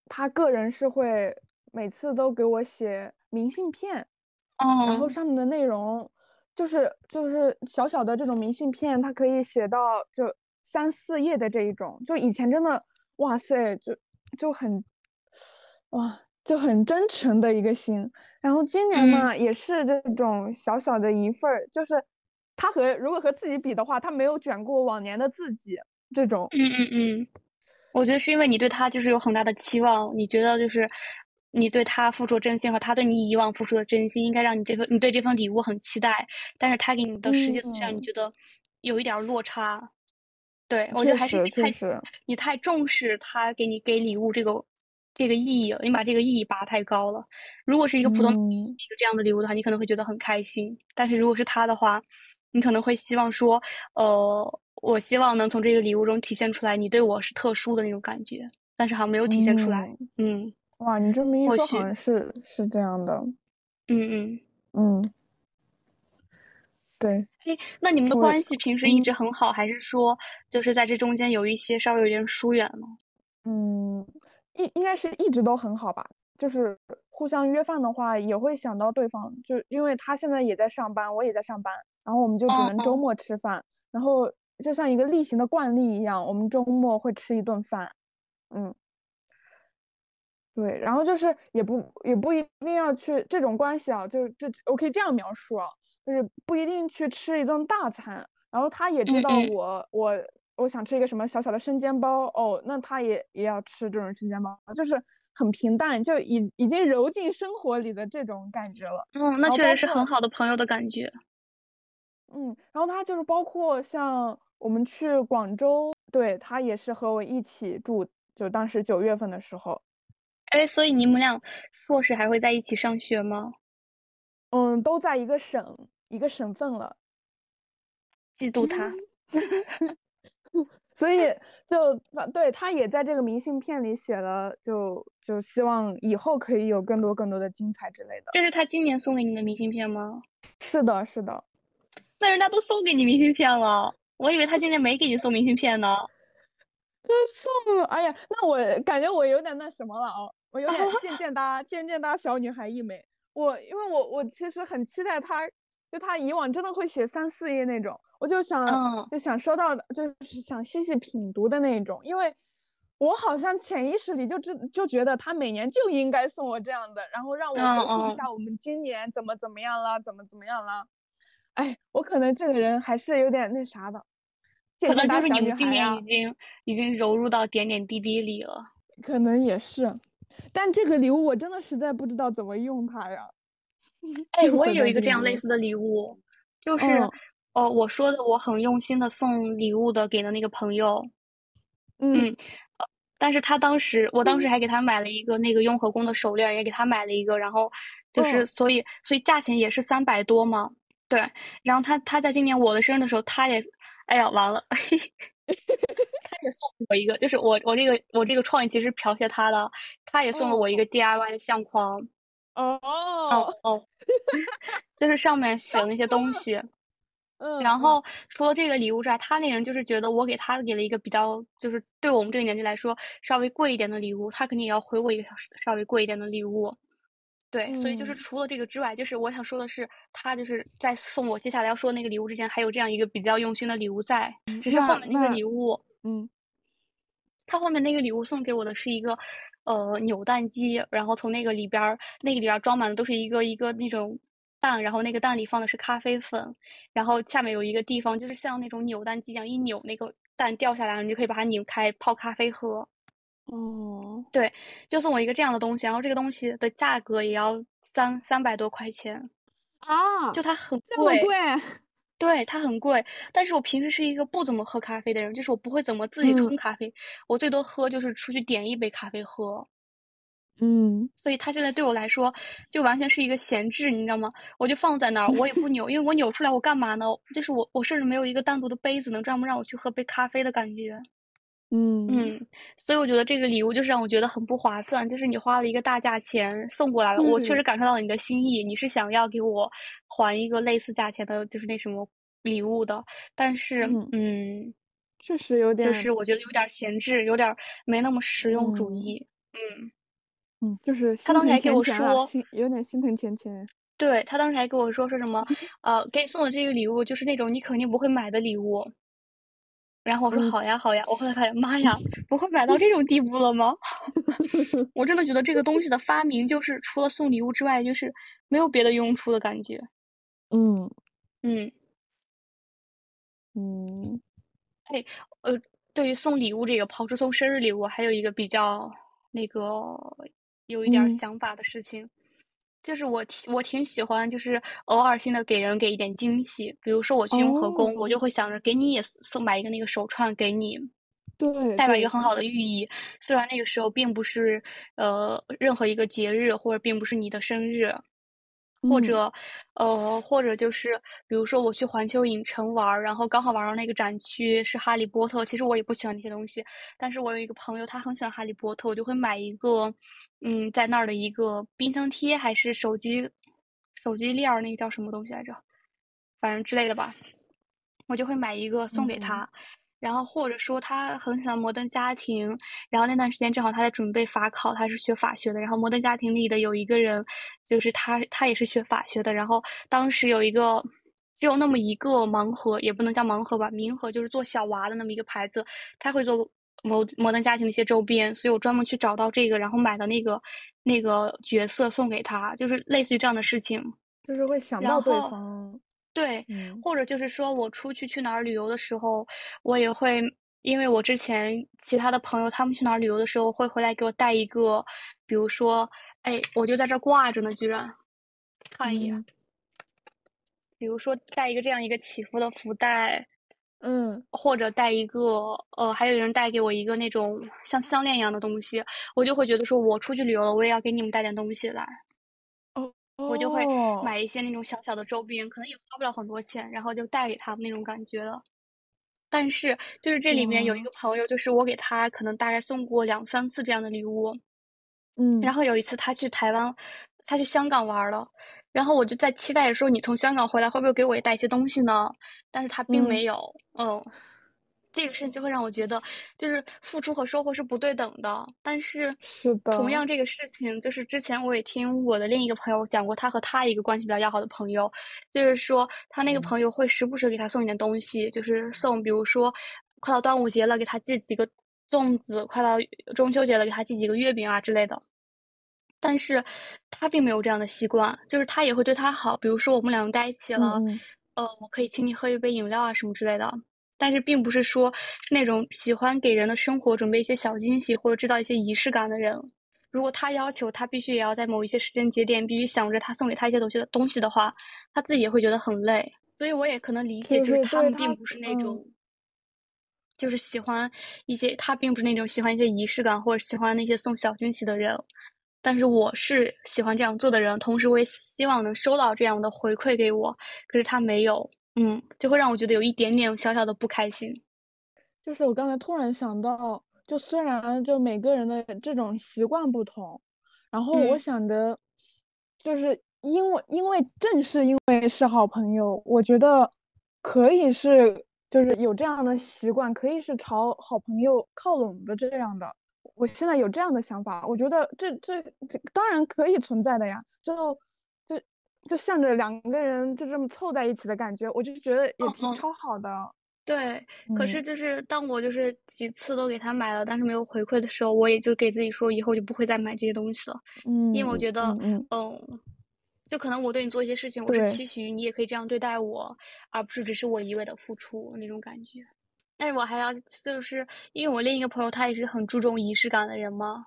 他个人是会每次都给我写明信片，嗯，然后上面的内容就是就是小小的这种明信片，它可以写到就三四页的这一种。就以前真的，哇塞，就就很。哇，就很真诚的一个心。然后今年嘛，也是这种小小的一份儿，就是他和如果和自己比的话，他没有卷过往年的自己这种。嗯嗯嗯，我觉得是因为你对他就是有很大的期望，你觉得就是你对他付出真心和他对你以往付出的真心，应该让你这份你对这份礼物很期待。但是他给你的实际上你觉得有一点落差。对，我觉得还是你太你太重视他给你给礼物这个。这个意义了，你把这个意义拔太高了。如果是一个普通一个这样的礼物的话，你可能会觉得很开心。但是如果是他的话，你可能会希望说，呃，我希望能从这个礼物中体现出来你对我是特殊的那种感觉。但是好像没有体现出来。嗯。哇，你这么一说，好像是是这样的。嗯嗯嗯。对。哎，那你们的关系平时一直很好，还是说就是在这中间有一些稍微有点疏远呢？嗯。应应该是一直都很好吧，就是互相约饭的话，也会想到对方，就因为他现在也在上班，我也在上班，然后我们就只能周末吃饭，然后就像一个例行的惯例一样，我们周末会吃一顿饭，嗯，对，然后就是也不也不一定要去这种关系啊，就是这我可以这样描述啊，就是不一定去吃一顿大餐，然后他也知道我我我想吃一个什么小小的生煎包哦，那他也也要吃这种生煎包，就是很平淡，就已已经揉进生活里的这种感觉了。嗯，那确实是很好的朋友的感觉。嗯，然后他就是包括像我们去广州，对他也是和我一起住，就当时九月份的时候。哎，所以你们俩硕士还会在一起上学吗？嗯，都在一个省，一个省份了。嫉妒他。所以就对他也在这个明信片里写了，就就希望以后可以有更多更多的精彩之类的。这是他今年送给你的明信片吗？是的，是的。那人家都送给你明信片了，我以为他今天没给你送明信片呢。他送了，哎呀，那我感觉我有点那什么了啊，我有点 渐渐搭渐渐搭小女孩一枚。我因为我我其实很期待他，就他以往真的会写三四页那种，我就想就想收到的，就是想细细品读的那种，因为我好像潜意识里就知就觉得他每年就应该送我这样的，然后让我回顾一下我们今年怎么怎么样了，怎么怎么样了。哎，我可能这个人还是有点那啥的，可能就是你们今年已经已经融入到点点滴滴里了。可能也是，但这个礼物我真的实在不知道怎么用它呀。哎，我也有一个这样类似的礼物，就是哦，我说的我很用心的送礼物的给了那个朋友，嗯，但是他当时我当时还给他买了一个那个雍和宫的手链，也给他买了一个，然后就是所以所以价钱也是三百多嘛。对，然后他他在今年我的生日的时候，他也，哎呀，完了，他也送我一个，就是我我这个我这个创意其实剽窃他的，他也送了我一个 DIY 的相框，哦哦。哦，就是上面写了那些东西，嗯，然后除了这个礼物之外，他那人就是觉得我给他给了一个比较，就是对我们这个年纪来说稍微贵一点的礼物，他肯定也要回我一个稍微贵一点的礼物。对，所以就是除了这个之外，就是我想说的是，他就是在送我接下来要说那个礼物之前，还有这样一个比较用心的礼物在。只是后面那个礼物，嗯，他后面那个礼物送给我的是一个呃扭蛋机，然后从那个里边儿，那个里边装满的都是一个一个那种蛋，然后那个蛋里放的是咖啡粉，然后下面有一个地方就是像那种扭蛋机一样，一扭那个蛋掉下来，你就可以把它拧开泡咖啡喝。哦，对，就送我一个这样的东西，然后这个东西的价格也要三三百多块钱啊，就它很贵，贵，对，它很贵。但是我平时是一个不怎么喝咖啡的人，就是我不会怎么自己冲咖啡，我最多喝就是出去点一杯咖啡喝。嗯，所以它现在对我来说就完全是一个闲置，你知道吗？我就放在那儿，我也不扭，因为我扭出来我干嘛呢？就是我我甚至没有一个单独的杯子能专门让我去喝杯咖啡的感觉。嗯。嗯，所以我觉得这个礼物就是让我觉得很不划算，就是你花了一个大价钱送过来了，我确实感受到了你的心意，你是想要给我还一个类似价钱的，就是那什么礼物的，但是嗯，确实有点，就是我觉得有点闲置，有点没那么实用主义，嗯。嗯，就是他当时还给我说，有点心疼钱钱，对他当时还跟我说说什么，呃，给你送的这个礼物就是那种你肯定不会买的礼物。然后我说好呀好呀，我后来发现妈呀，不会买到这种地步了吗？我真的觉得这个东西的发明就是除了送礼物之外，就是没有别的用处的感觉。嗯嗯嗯，哎，呃，对于送礼物这个，抛出送生日礼物，还有一个比较那个有一点想法的事情。就是我挺我挺喜欢，就是偶尔性的给人给一点惊喜。比如说我去雍和宫，我就会想着给你也送买一个那个手串给你，对，代表一个很好的寓意。虽然那个时候并不是呃任何一个节日，或者并不是你的生日。或者，呃，或者就是，比如说我去环球影城玩，然后刚好玩到那个展区是哈利波特。其实我也不喜欢那些东西，但是我有一个朋友，他很喜欢哈利波特，我就会买一个，嗯，在那儿的一个冰箱贴，还是手机手机链儿，那个叫什么东西来着？反正之类的吧，我就会买一个送给他。然后或者说他很喜欢摩登家庭，然后那段时间正好他在准备法考，他是学法学的。然后摩登家庭里的有一个人，就是他，他也是学法学的。然后当时有一个只有那么一个盲盒，也不能叫盲盒吧，名盒就是做小娃的那么一个牌子，他会做摩摩登家庭的一些周边，所以我专门去找到这个，然后买的那个那个角色送给他，就是类似于这样的事情，就是会想到对方，对，或者就是说我出去去哪儿旅游的时候，我也会，因为我之前其他的朋友他们去哪儿旅游的时候会回来给我带一个，比如说，哎，我就在这挂着呢，居然，看一眼。比如说带一个这样一个祈福的福袋，嗯，或者带一个，呃，还有人带给我一个那种像项链一样的东西，我就会觉得说，我出去旅游了，我也要给你们带点东西来。哦，我就会买一些那种小小的周边，可能也花不了很多钱，然后就带给他们那种感觉了。但是就是这里面有一个朋友，就是我给他可能大概送过两三次这样的礼物，嗯，然后有一次他去台湾，他去香港玩了。然后我就在期待说，你从香港回来会不会给我也带一些东西呢？但是他并没有，嗯，这个事情就会让我觉得，就是付出和收获是不对等的。但是，是的，同样这个事情，就是之前我也听我的另一个朋友讲过，他和他一个关系比较要好的朋友，就是说他那个朋友会时不时给他送一点东西，就是送，比如说快到端午节了，给他寄几个粽子；快到中秋节了，给他寄几个月饼啊之类的。但是，他并没有这样的习惯，就是他也会对他好，比如说我们两个在一起了，呃，我可以请你喝一杯饮料啊什么之类的。但是，并不是说是那种喜欢给人的生活准备一些小惊喜或者制造一些仪式感的人。如果他要求他必须也要在某一些时间节点必须想着他送给他一些东西的东西的话，他自己也会觉得很累。所以，我也可能理解，就是他们并不是那种，就是喜欢一些他并不是那种喜欢一些仪式感或者喜欢那些送小惊喜的人。但是我是喜欢这样做的人，同时我也希望能收到这样的回馈给我。可是他没有，嗯，就会让我觉得有一点点小小的不开心。就是我刚才突然想到，就虽然就每个人的这种习惯不同，然后我想着，就是因为因为正是因为是好朋友，我觉得可以是就是有这样的习惯，可以是朝好朋友靠拢的这样的。我现在有这样的想法，我觉得这这这当然可以存在的呀，就就就向着两个人就这么凑在一起的感觉，我就觉得也挺超好的。对，可是就是当我就是几次都给他买了，但是没有回馈的时候，我也就给自己说，以后就不会再买这些东西了。嗯，因为我觉得，嗯，就可能我对你做一些事情，我是期许你也可以这样对待我，而不是只是我一味的付出那种感觉。哎，我还要就是因为我另一个朋友他也是很注重仪式感的人嘛，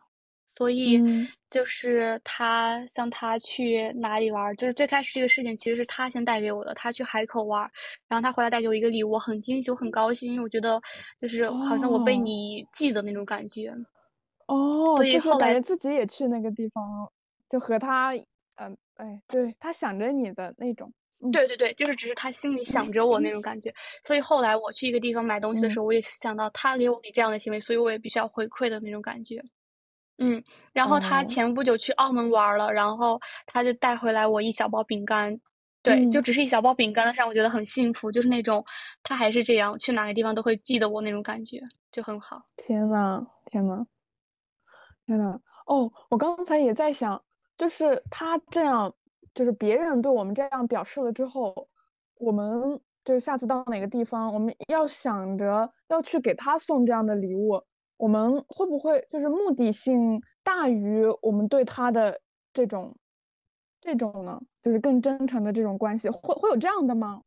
所以就是他像他去哪里玩，就是最开始这个事情其实是他先带给我的。他去海口玩，然后他回来带给我一个礼物，我很惊喜，我很高兴，因为我觉得就是好像我被你记得那种感觉。哦，所以后来自己也去那个地方，就和他，嗯，哎，对他想着你的那种。对对对，就是只是他心里想着我那种感觉，所以后来我去一个地方买东西的时候，我也想到他给我给这样的行为，所以我也必须要回馈的那种感觉。嗯，然后他前不久去澳门玩了，然后他就带回来我一小包饼干，对，就只是一小包饼干，但是让我觉得很幸福，就是那种他还是这样，去哪个地方都会记得我那种感觉，就很好。天呐，天呐，天呐！哦，我刚才也在想，就是他这样。就是别人对我们这样表示了之后，我们就是下次到哪个地方，我们要想着要去给他送这样的礼物，我们会不会就是目的性大于我们对他的这种这种呢？就是更真诚的这种关系，会会有这样的吗？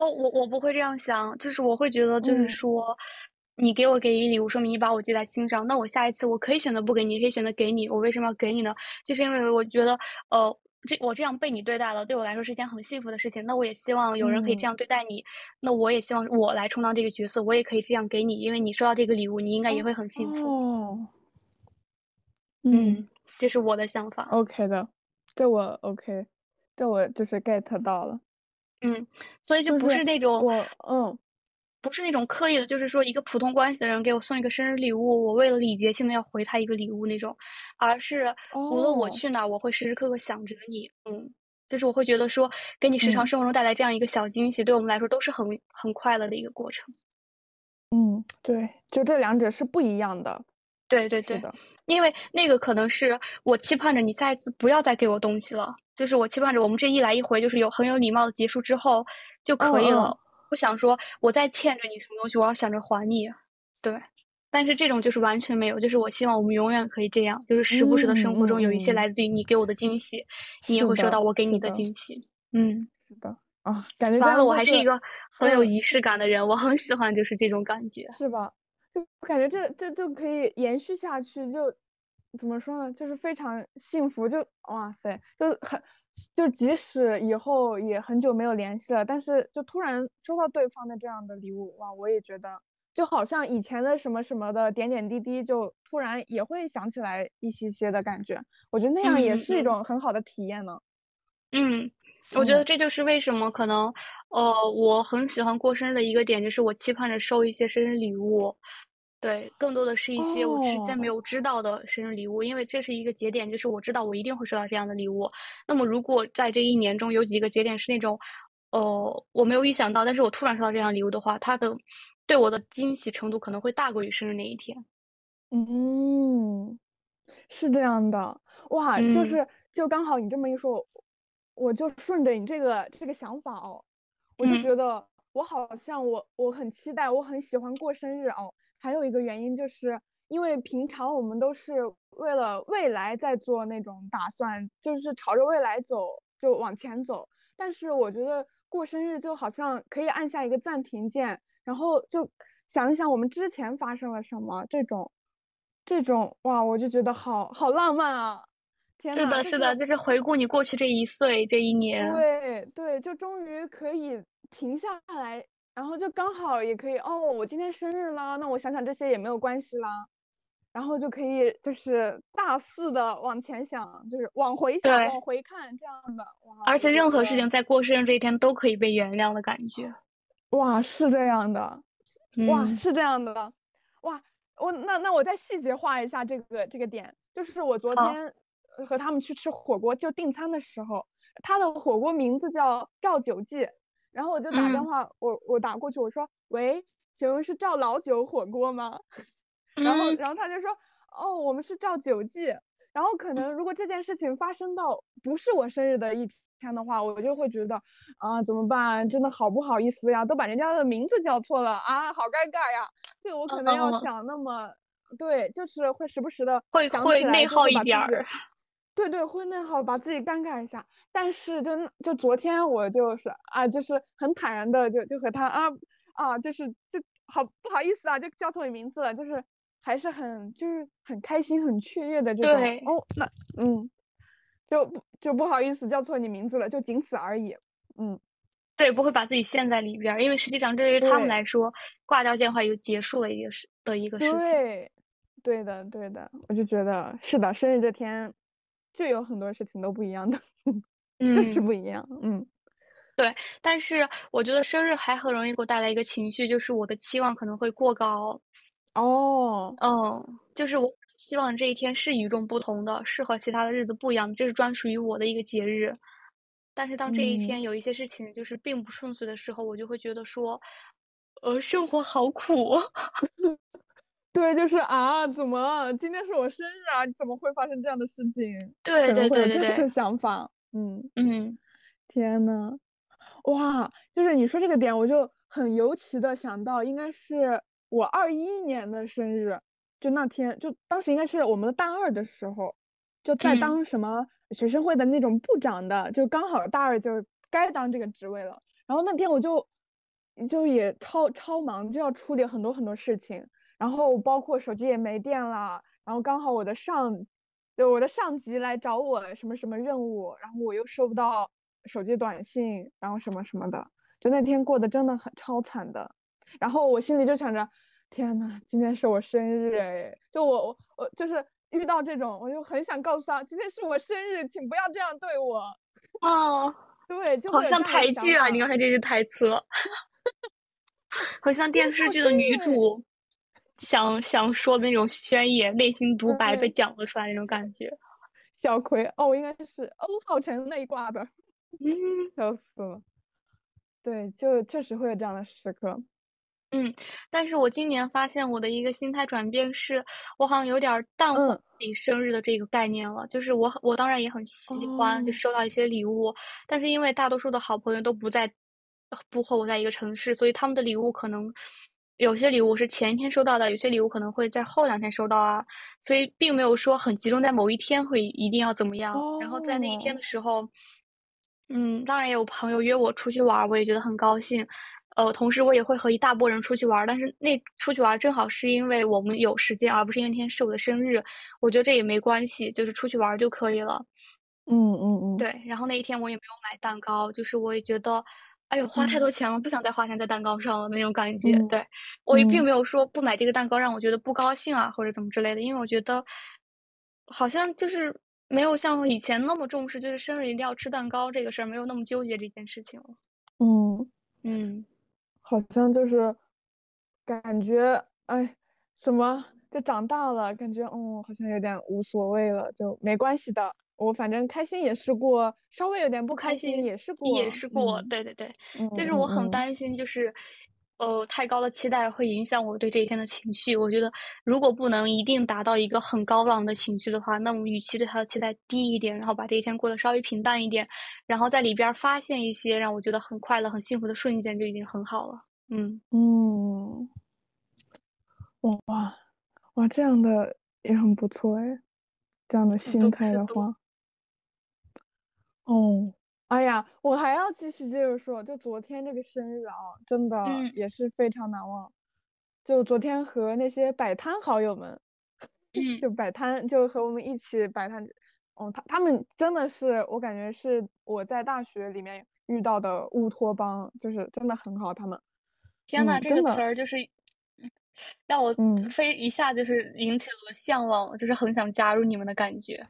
哦，我我不会这样想，就是我会觉得，就是说，你给我给一礼物，说明你把我记在心上，那我下一次我可以选择不给你，也可以选择给你，我为什么要给你呢？就是因为我觉得，呃。这我这样被你对待了，对我来说是一件很幸福的事情。那我也希望有人可以这样对待你。那我也希望我来充当这个角色，我也可以这样给你，因为你收到这个礼物，你应该也会很幸福。哦，嗯，这是我的想法。OK 的，这我 OK，这我就是 get 到了。嗯，所以就不是那种我嗯。不是那种刻意的，就是说一个普通关系的人给我送一个生日礼物，我为了礼节性的要回他一个礼物那种，而是无论我去哪，我会时时刻刻想着你，嗯，就是我会觉得说给你日常生活中带来这样一个小惊喜，对我们来说都是很很快乐的一个过程。嗯，对，就这两者是不一样的。对对对，因为那个可能是我期盼着你下一次不要再给我东西了，就是我期盼着我们这一来一回就是有很有礼貌的结束之后就可以了。不想说我再欠着你什么东西，我要想着还你。对，但是这种就是完全没有，就是我希望我们永远可以这样，就是时不时的生活中有一些来自于你给我的惊喜，你也会收到我给你的惊喜。嗯，是的啊，感觉完了，我还是一个很有仪式感的人，我很喜欢就是这种感觉，是吧？就感觉这这就可以延续下去，就怎么说呢？就是非常幸福，就哇塞，就很就即使以后也很久没有联系了，但是就突然收到对方的这样的礼物，哇，我也觉得就好像以前的什么什么的点点滴滴，就突然也会想起来一些些的感觉。我觉得那样也是一种很好的体验呢。嗯，我觉得这就是为什么可能呃我很喜欢过生日的一个点，就是我期盼着收一些生日礼物。对，更多的是一些我之前没有知道的生日礼物，因为这是一个节点，就是我知道我一定会收到这样的礼物。那么，如果在这一年中有几个节点是那种，呃，我没有预想到，但是我突然收到这样礼物的话，它的对我的惊喜程度可能会大过于生日那一天。嗯，是这样的，哇，就是就刚好你这么一说，我就顺着你这个这个想法哦，我就觉得我好像我我很期待，我很喜欢过生日哦。还有一个原因，就是因为平常我们都是为了未来在做那种打算，就是朝着未来走，就往前走。但是我觉得过生日就好像可以按下一个暂停键，然后就想一想我们之前发生了什么，这种，这种哇，我就觉得好好浪漫啊！天是的，是的，就是回顾你过去这一岁这一年。对对，就终于可以停下来。然后就刚好也可以哦，我今天生日啦，那我想想这些也没有关系啦，然后就可以就是大肆的往前想，就是往回想、往回看这样的。而且任何事情在过生日这一天都可以被原谅的感觉。哇，是这样的，哇，是这样的，哇，我那那我再细节化一下这个这个点，就是我昨天和他们去吃火锅就订餐的时候，他的火锅名字叫赵九记。然后我就打电话，我我打过去，我说喂，请问是赵老九火锅吗？然后然后他就说哦，我们是赵九记。然后可能如果这件事情发生到不是我生日的一天的话，我就会觉得啊怎么办？真的好不好意思呀，都把人家的名字叫错了啊，好尴尬呀。这个我可能要想那么对，就是会时不时的会会内耗一点儿。对对，会内耗，把自己尴尬一下。但是就就昨天我就是啊，就是很坦然的就就和他啊啊，就是就好不好意思啊，就叫错你名字了，就是还是很就是很开心很雀跃的这种。哦，那嗯，就不就不好意思叫错你名字了，就仅此而已。嗯，对，不会把自己陷在里边，因为实际上对于他们来说，挂掉电话就结束了一个事的一个事情。对，对的对的，我就觉得是的，生日这天。就有很多事情都不一样的，就是不一样。嗯，对。但是我觉得生日还很容易给我带来一个情绪，就是我的期望可能会过高。哦，嗯，就是我希望这一天是与众不同的，是和其他的日子不一样的，这是专属于我的一个节日。但是当这一天有一些事情就是并不顺遂的时候，我就会觉得说，呃，生活好苦。对，就是啊，怎么今天是我生日啊？怎么会发生这样的事情？对对对对对，想法，嗯嗯，天呐，哇，就是你说这个点，我就很尤其的想到，应该是我二一年的生日，就那天，就当时应该是我们的大二的时候，就在当什么学生会的那种部长的，就刚好大二就该当这个职位了。然后那天我就就也超超忙，就要处理很多很多事情。然后包括手机也没电了，然后刚好我的上，就我的上级来找我什么什么任务，然后我又收不到手机短信，然后什么什么的，就那天过得真的很超惨的。然后我心里就想着，天呐，今天是我生日哎，就我我我就是遇到这种，我就很想告诉他，今天是我生日，请不要这样对我。哦，对，就好像台剧啊，你刚才这句台词，好像电视剧的女主。想想说的那种宣言，内心独白被讲了出来那种感觉。小葵，哦，应该是欧浩辰那一挂的。嗯，笑死了。对，就确实会有这样的时刻。嗯，但是我今年发现我的一个心态转变是，我好像有点淡化自己生日的这个概念了。就是我我当然也很喜欢，就收到一些礼物，但是因为大多数的好朋友都不在，不和我在一个城市，所以他们的礼物可能有些礼物是前一天收到的，有些礼物可能会在后两天收到啊，所以并没有说很集中在某一天会一定要怎么样。然后在那一天的时候，嗯，当然也有朋友约我出去玩，我也觉得很高兴。呃，同时我也会和一大波人出去玩，但是那出去玩正好是因为我们有时间，而不是因为那天是我的生日。我觉得这也没关系，就是出去玩就可以了。嗯嗯嗯。对，然后那一天我也没有买蛋糕，就是我也觉得，哎呦，花太多钱了，不想再花钱在蛋糕上了那种感觉。对，我也并没有说不买这个蛋糕让我觉得不高兴啊，或者怎么之类的，因为我觉得好像就是没有像以前那么重视，就是生日一定要吃蛋糕这个事儿，没有那么纠结这件事情了。嗯嗯。好像就是感觉哎，什么就长大了，感觉嗯，好像有点无所谓了，就没关系的。我反正开心也是过，稍微有点不开心也是过，也是过。对对对，就是我很担心，就是呃，太高的期待会影响我对这一天的情绪。我觉得如果不能一定达到一个很高昂的情绪的话，那么与其对他的期待低一点，然后把这一天过得稍微平淡一点。然后在里边发现一些让我觉得很快乐、很幸福的瞬间，就已经很好了。嗯嗯，哇哇，这样的也很不错哎，这样的心态的话，哦，哎呀，我还要继续接着说，就昨天这个生日啊，真的也是非常难忘。就昨天和那些摆摊好友们，就摆摊，就和我们一起摆摊。哦，他他们真的是，我感觉是我在大学里面遇到的乌托邦，就是真的很好。他们，天呐，这个词儿就是让我非一下就是引起了向往，就是很想加入你们的感觉。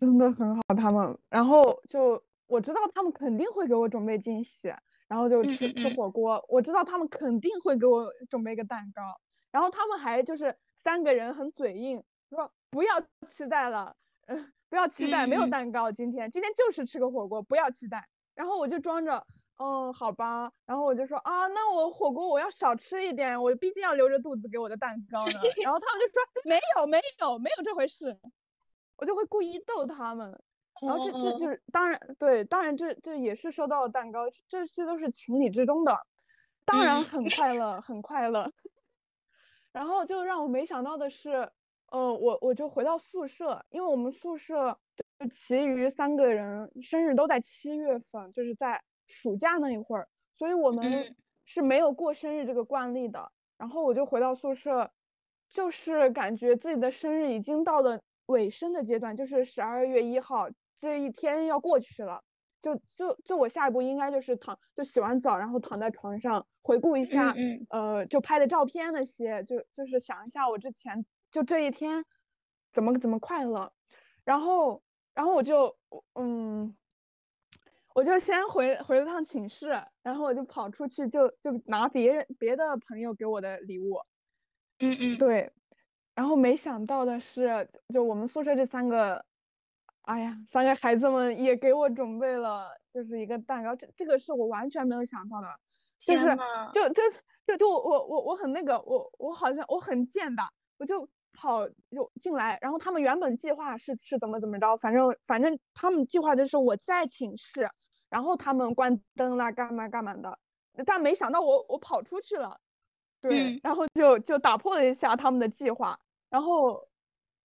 真的很好，他们。然后就我知道他们肯定会给我准备惊喜，然后就吃吃火锅。我知道他们肯定会给我准备个蛋糕，然后他们还就是三个人很嘴硬，说不要期待了。嗯，不要期待，没有蛋糕。今天，今天就是吃个火锅，不要期待。然后我就装着，嗯，好吧。然后我就说啊，那我火锅我要少吃一点，我毕竟要留着肚子给我的蛋糕呢。然后他们就说没有，没有，没有这回事。我就会故意逗他们。然后这这就是当然对，当然这这也是收到了蛋糕，这些都是情理之中的。当然很快乐，很快乐。然后就让我没想到的是。呃，我我就回到宿舍，因为我们宿舍就其余三个人生日都在七月份，就是在暑假那一会儿，所以我们是没有过生日这个惯例的。然后我就回到宿舍，就是感觉自己的生日已经到了尾声的阶段，就是十二月一号这一天要过去了，就就就我下一步应该就是躺，就洗完澡，然后躺在床上回顾一下，呃，就拍的照片那些，就就是想一下我之前。就这一天，怎么怎么快乐？然后，然后我就，嗯，我就先回回了趟寝室，然后我就跑出去，就就拿别人别的朋友给我的礼物。嗯嗯，对。然后没想到的是，就我们宿舍这三个，哎呀，三个孩子们也给我准备了，就是一个蛋糕。这这个是我完全没有想到的，就是就就就就我我我很那个，我我好像我很贱的，我就。跑就进来，然后他们原本计划是是怎么怎么着，反正反正他们计划就是我在寝室，然后他们关灯啦，干嘛干嘛的，但没想到我我跑出去了，对，然后就就打破了一下他们的计划，然后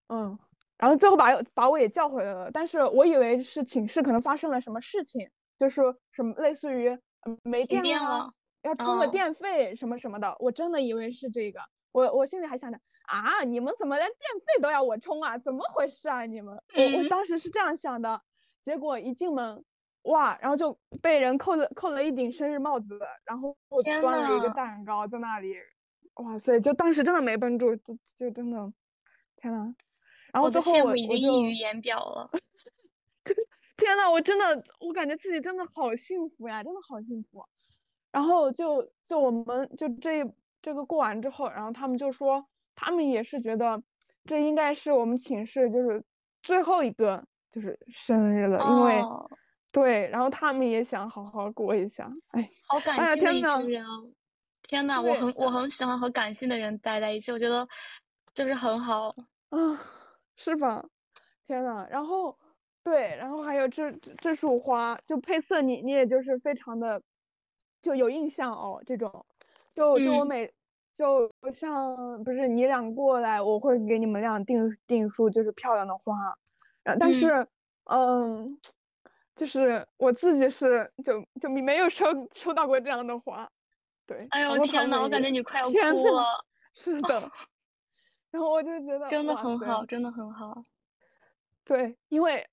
嗯，然后最后把把我也叫回来了，但是我以为是寝室可能发生了什么事情，就是什么类似于没电了，要充个电费什么什么的，我真的以为是这个。我我心里还想着啊，你们怎么连电费都要我充啊？怎么回事啊？你们，我我当时是这样想的，结果一进门，哇，然后就被人扣了扣了一顶生日帽子，然后我端了一个蛋糕在那里，哇塞，就当时真的没绷住，就就真的，天呐，然后最后我我已经溢于言表了，天呐，我真的我感觉自己真的好幸福呀，真的好幸福，然后就就我们就这。这个过完之后，然后他们就说，他们也是觉得这应该是我们寝室就是最后一个就是生日了，因为对，然后他们也想好好过一下，哎，好感性的一群人天呐，我很我很喜欢和感性的人待在一起，我觉得就是很好啊，是吧？天呐，然后对，然后还有这这束花，就配色，你你也就是非常的就有印象哦，这种，就就我每就像不是你俩过来，我会给你们俩订订束就是漂亮的花，但是嗯，就是我自己是就就没有收收到过这样的花。对，哎呦天呐，我感觉你快要哭了。是的，然后我就觉得真的很好，真的很好。对，因为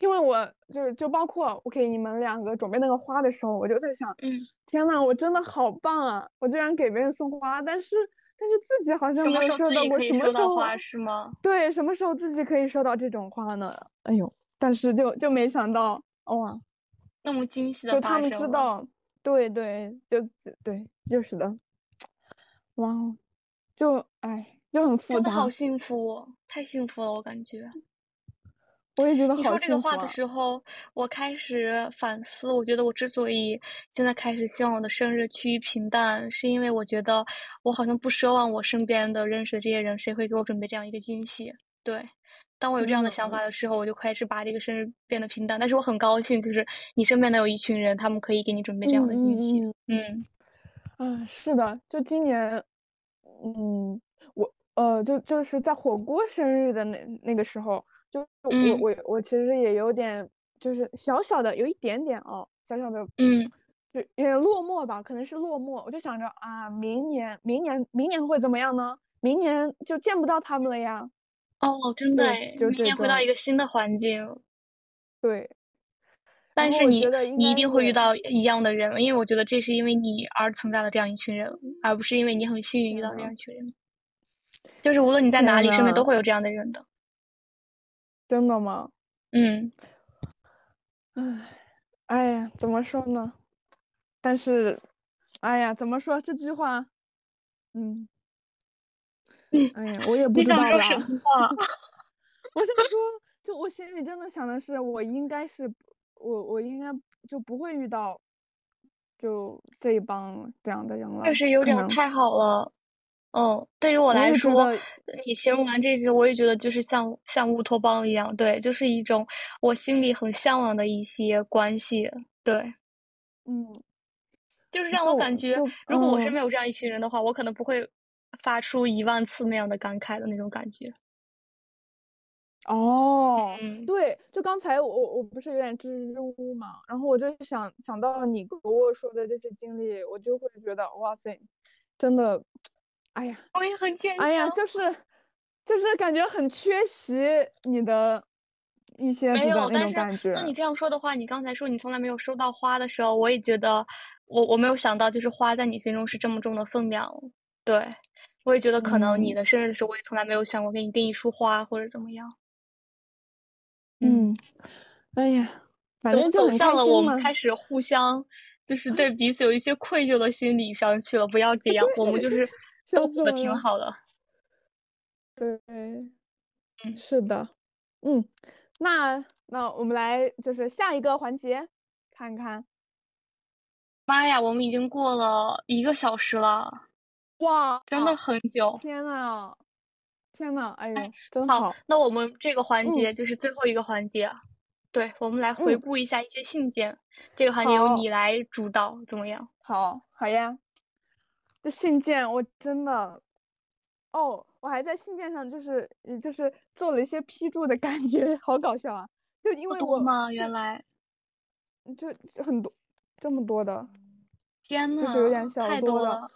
因为我就是就包括我给你们两个准备那个花的时候，我就在想，嗯，天呐，我真的好棒啊！我居然给别人送花，但是但是自己好像没有收到过什么时候花是吗？对，什么时候自己可以收到这种花呢？哎呦，但是就就没想到哇，那么惊喜的就他们知道。对对，就对，就是的，哇，哦就哎，就很复杂。真的好幸福，太幸福了，我感觉。我也觉得好幸福。你说这个话的时候，我开始反思。我觉得我之所以现在开始希望我的生日趋于平淡，是因为我觉得我好像不奢望我身边的认识的这些人谁会给我准备这样一个惊喜。对。当我有这样的想法的时候，我就开始把这个生日变得平淡。但是我很高兴，就是你身边能有一群人，他们可以给你准备这样的惊喜。嗯，啊，是的，就今年，嗯，我呃，就就是在火锅生日的那那个时候，就我我我其实也有点，就是小小的有一点点哦，小小的，嗯，就有点落寞吧，可能是落寞。我就想着啊，明年明年明年会怎么样呢？明年就见不到他们了呀。哦，真的，明年回到一个新的环境，对。但是你你一定会遇到一样的人，因为我觉得这是因为你而存在的这样一群人，而不是因为你很幸运遇到这样一群人。就是无论你在哪里，身边都会有这样的人的。真的吗？嗯。唉，哎呀，怎么说呢？但是，哎呀，怎么说这句话？嗯。哎呀，我也不知道说什么话？我想说，就我心里真的想的是，我应该是，我我应该就不会遇到，就这一帮这样的人了。确实有点太好了。嗯，对于我来说，你形容完这些，我也觉得就是像像乌托邦一样，对，就是一种我心里很向往的一些关系。对，嗯，就是让我感觉，如果我身边有这样一群人的话，我可能不会。发出一万次那样的感慨的那种感觉。哦，对，就刚才我我不是有点支支吾吾嘛，然后我就想想到你跟我说的这些经历，我就会觉得哇塞，真的，哎呀，我也很坚强。哎呀，就是就是感觉很缺席你的一些没有那种感觉。那你这样说的话，你刚才说你从来没有收到花的时候，我也觉得我我没有想到，就是花在你心中是这么重的分量。对。我也觉得可能你的生日的时候，我也从来没有想过给你订一束花或者怎么样。嗯，哎呀，反正走向了我们开始互相就是对彼此有一些愧疚的心理上去了。不要这样，我们就是都过得挺好的。对，嗯，是的，嗯，那那我们来就是下一个环节，看看。妈呀，我们已经过了一个小时了。哇，真的很久！天呐，天呐，哎呦，真好。那我们这个环节就是最后一个环节，对，我们来回顾一下一些信件。这个环节由你来主导，怎么样？好，好呀。这信件我真的，哦，我还在信件上就是就是做了一些批注的感觉，好搞笑啊！就因为我吗？原来，就很多，这么多的，天呐，就是有点小多的。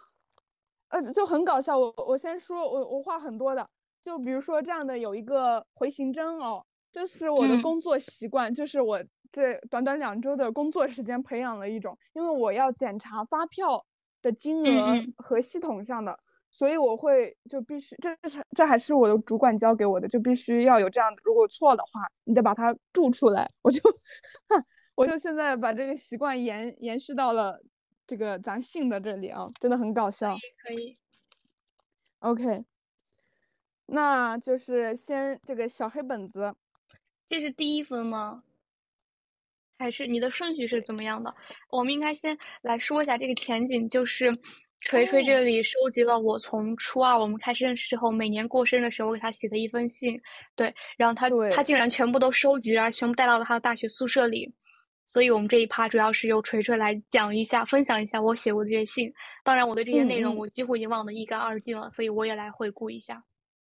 呃，就很搞笑。我我先说，我我话很多的。就比如说这样的，有一个回形针哦，这是我的工作习惯，就是我这短短两周的工作时间培养了一种，因为我要检查发票的金额和系统上的，所以我会就必须，这是这还是我的主管教给我的，就必须要有这样的。如果错的话，你得把它注出来。我就，我就现在把这个习惯延延续到了。这个咱信的这里啊，真的很搞笑。可以。OK，那就是先这个小黑本子。这是第一分吗？还是你的顺序是怎么样的？我们应该先来说一下这个前景，就是锤锤这里收集了我从初二我们开始认识之后，每年过生日的时候我给他写的一封信，对，然后他他竟然全部都收集了，全部带到了他的大学宿舍里。所以我们这一趴主要是由锤锤来讲一下，分享一下我写过的这些信。当然，我对这些内容我几乎已经忘得一干二净了，所以我也来回顾一下。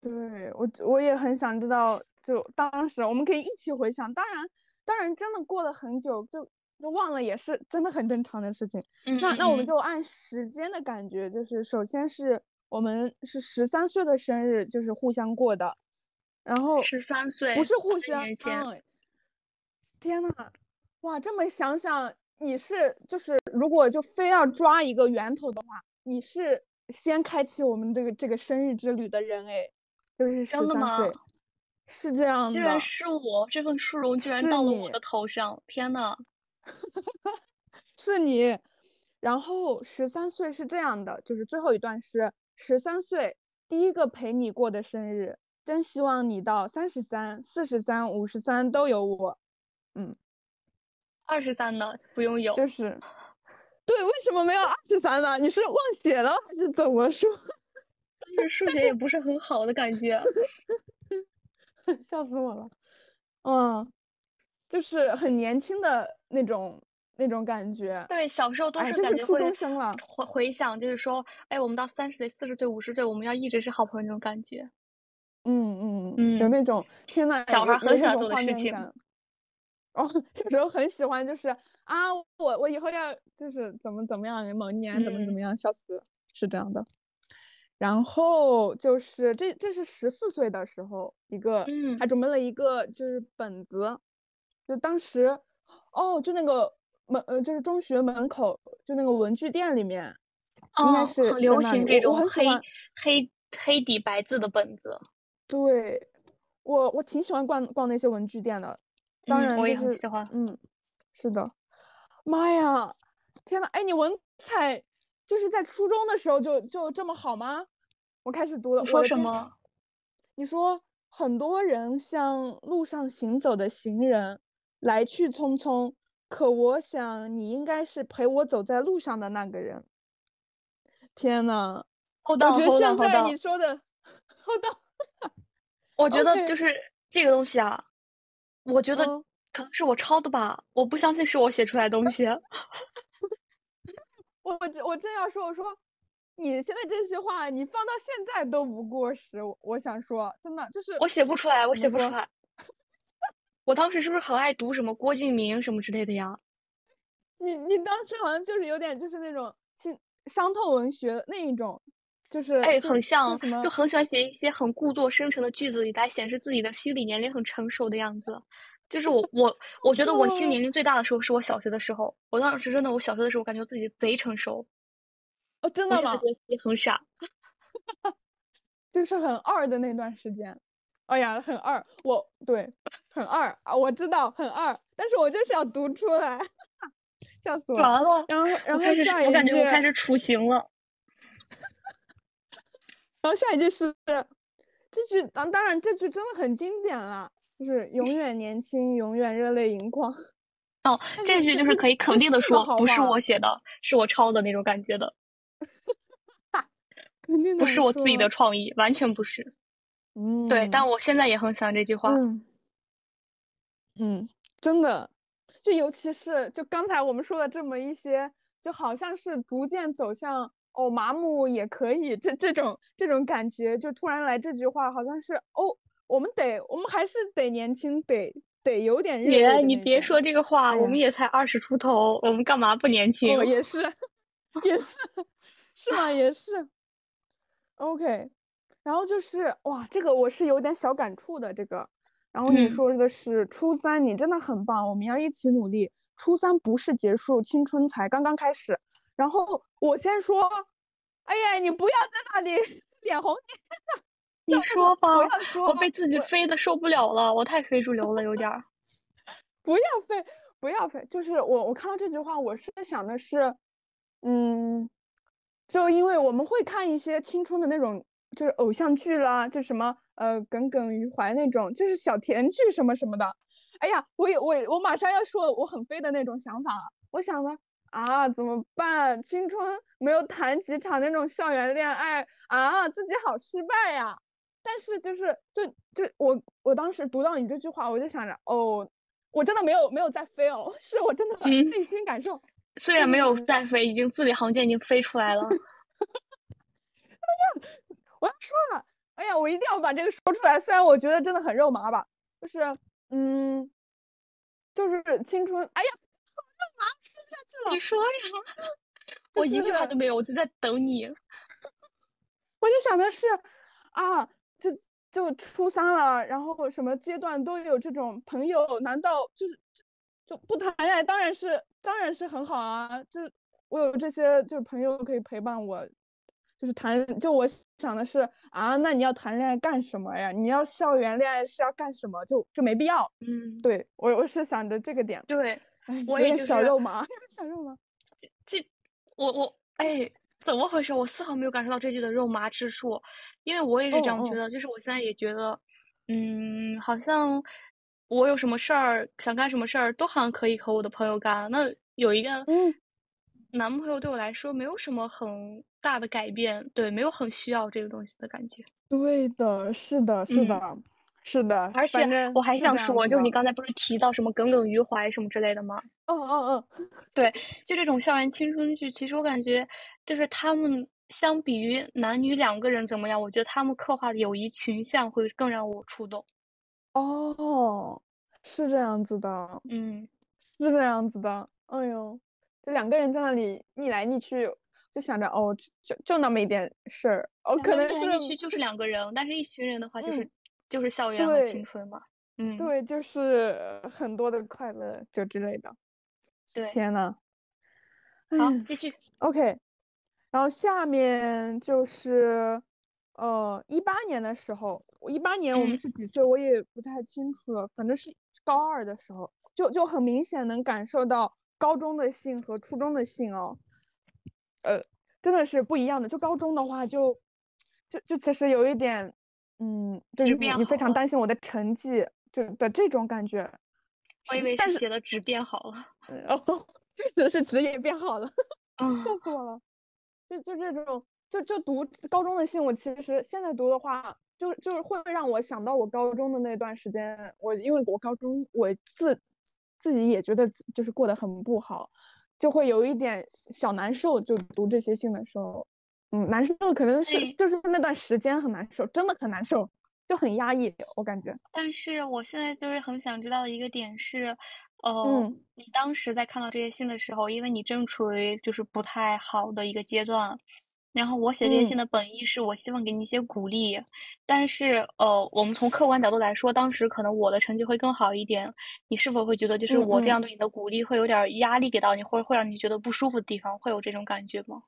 对我，我也很想知道，就当时我们可以一起回想。当然，当然真的过了很久，就就忘了，也是真的很正常的事情。那那我们就按时间的感觉，就是首先是我们是十三岁的生日，就是互相过的，然后十三岁不是互相，天呐！哇，这么想想，你是就是如果就非要抓一个源头的话，你是先开启我们这个这个生日之旅的人哎，就是真的吗，是这样的。居然是我，这份殊荣居然到了我的头上，天呐！是你，然后十三岁是这样的，就是最后一段是十三岁第一个陪你过的生日，真希望你到三十三、四十三、五十三都有我，嗯。二十三呢？不用有。就是，对，为什么没有二十三呢？你是忘写了还是怎么说？但是数学也不是很好的感觉。笑死我了。嗯，就是很年轻的那种那种感觉。对，小时候都是感觉会回回想，就是说，哎，我们到三十岁、四十岁、五十岁，我们要一直是好朋友那种感觉。嗯嗯嗯，有那种天呐，小孩很喜欢做的事情。哦，小时候很喜欢，就是啊，我我以后要就是怎么怎么样，某年怎么怎么样，笑死，是这样的。然后就是这这是十四岁的时候一个，还准备了一个就是本子，就当时哦，就那个门呃就是中学门口就那个文具店里面，应该是很流行这种黑黑黑底白字的本子。对，我我挺喜欢逛逛那些文具店的。当然，我也很喜欢。嗯，是的。妈呀，天呐，哎，你文采就是在初中的时候就就这么好吗？我开始读了。你说什么？你说很多人像路上行走的行人，来去匆匆，可我想你应该是陪我走在路上的那个人。天呐，我觉得现在你说的。我觉得就是这个东西啊。我觉得可能是我抄的吧，我不相信是我写出来的东西。我我我正要说，我说你现在这些话，你放到现在都不过时。我想说，真的就是我写不出来，我写不出来。我当时是不是很爱读什么郭敬明什么之类的呀？你你当时好像就是有点就是那种亲伤痛文学那一种，就是哎，很像，就很喜欢写一些很故作深沉的句子，来显示自己的心理年龄很成熟的样子。就是我我我觉得我心理年龄最大的时候是我小学的时候，我当时真的我小学的时候感觉自己贼成熟。哦，真的吗？也很傻，就是很二的那段时间。哎呀，很二，我对，很二啊，我知道很二，但是我就是要读出来，笑死我了。完了，然后然后下一句，我感觉我开始雏形了。然后下一句是这句，当当然这句真的很经典了，就是永远年轻，永远热泪盈眶。哦，这句就是可以肯定的说，不是我写的，是我抄的那种感觉的。肯定不是我自己的创意，完全不是。嗯，对，但我现在也很喜欢这句话。嗯，嗯，真的，就尤其是就刚才我们说的这么一些，就好像是逐渐走向。哦，麻木也可以，这这种这种感觉，就突然来这句话，好像是哦，我们得，我们还是得年轻，得得有点。姐，你别说这个话，我们也才二十出头，我们干嘛不年轻？哦，也是，也是，是吗？也是。OK，然后就是哇，这个我是有点小感触的这个。然后你说的是初三，你真的很棒，我们要一起努力。初三不是结束，青春才刚刚开始。然后我先说，哎呀，你不要在那里 脸红。你说吧，我被自己飞的受不了了，我太非主流了，有点儿。不要飞，不要飞，就是我我看到这句话，我是想的是，嗯，就因为我们会看一些青春的那种，就是偶像剧啦，就什么呃耿耿于怀那种，就是小甜剧什么什么的。哎呀，我也我我马上要说我很飞的那种想法了，我想呢。啊，怎么办？青春没有谈几场那种校园恋爱啊，自己好失败呀。但是就是就就我我当时读到你这句话，我就想着哦，我真的没有没有在飞哦，是我真的内心感受。虽然没有在飞，已经字里行间已经飞出来了。哎呀，我要说了，哎呀，我一定要把这个说出来。虽然我觉得真的很肉麻吧，就是嗯，就是青春，哎呀，好肉麻，下去了。你说呀，我一句话都没有，我就在等你。我就想的是啊。就就初三了，然后什么阶段都有这种朋友，难道就是就不谈恋爱？当然是当然是很好啊！就我有这些就是朋友可以陪伴我，就是谈就我想的是啊，那你要谈恋爱干什么呀？你要校园恋爱是要干什么？就就没必要。嗯，对我我是想着这个点。对，我也就是 小肉麻，小肉麻。这我我哎。怎么回事？我丝毫没有感受到这句的肉麻之处，因为我也是这样觉得。就是我现在也觉得，嗯，好像我有什么事儿想干什么事儿，都好像可以和我的朋友干。那有一个男朋友对我来说没有什么很大的改变，对，没有很需要这个东西的感觉。对的，是的，是的，是的。而且我还想说，就是你刚才不是提到什么耿耿于怀什么之类的吗？嗯嗯嗯，对，就这种校园青春剧，其实我感觉。就是他们相比于男女两个人怎么样？我觉得他们刻画的友谊群像会更让我触动。哦，是这样子的，嗯，是这样子的。哎呦，就两个人在那里腻来腻去，就想着哦，就就那么一点事儿，哦，可能是腻去就是两个人，但是一群人的话就是就是校园和青春嘛。嗯，对，就是很多的快乐就之类的。对，天呐。好，继续。OK。然后下面就是，呃，一八年的时候，我一八年我们是几岁，我也不太清楚了，反正是高二的时候，就就很明显能感受到高中的性和初中的性哦，呃，真的是不一样的。就高中的话，就就就其实有一点，嗯，就是你非常担心我的成绩，就的这种感觉。我以为是写的纸变好了，哦，确实是纸也变好了，笑死我了。就就这种，就就读高中的信，我其实现在读的话，就就是会让我想到我高中的那段时间。我因为我高中我自自己也觉得就是过得很不好，就会有一点小难受。就读这些信的时候，嗯，难受可能是就是那段时间很难受，真的很难受，就很压抑，我感觉。但是我现在就是很想知道的一个点是。嗯，你当时在看到这些信的时候，因为你正处于就是不太好的一个阶段，然后我写这些信的本意是我希望给你一些鼓励，但是呃，我们从客观角度来说，当时可能我的成绩会更好一点，你是否会觉得就是我这样对你的鼓励会有点压力给到你，或者会让你觉得不舒服的地方，会有这种感觉吗？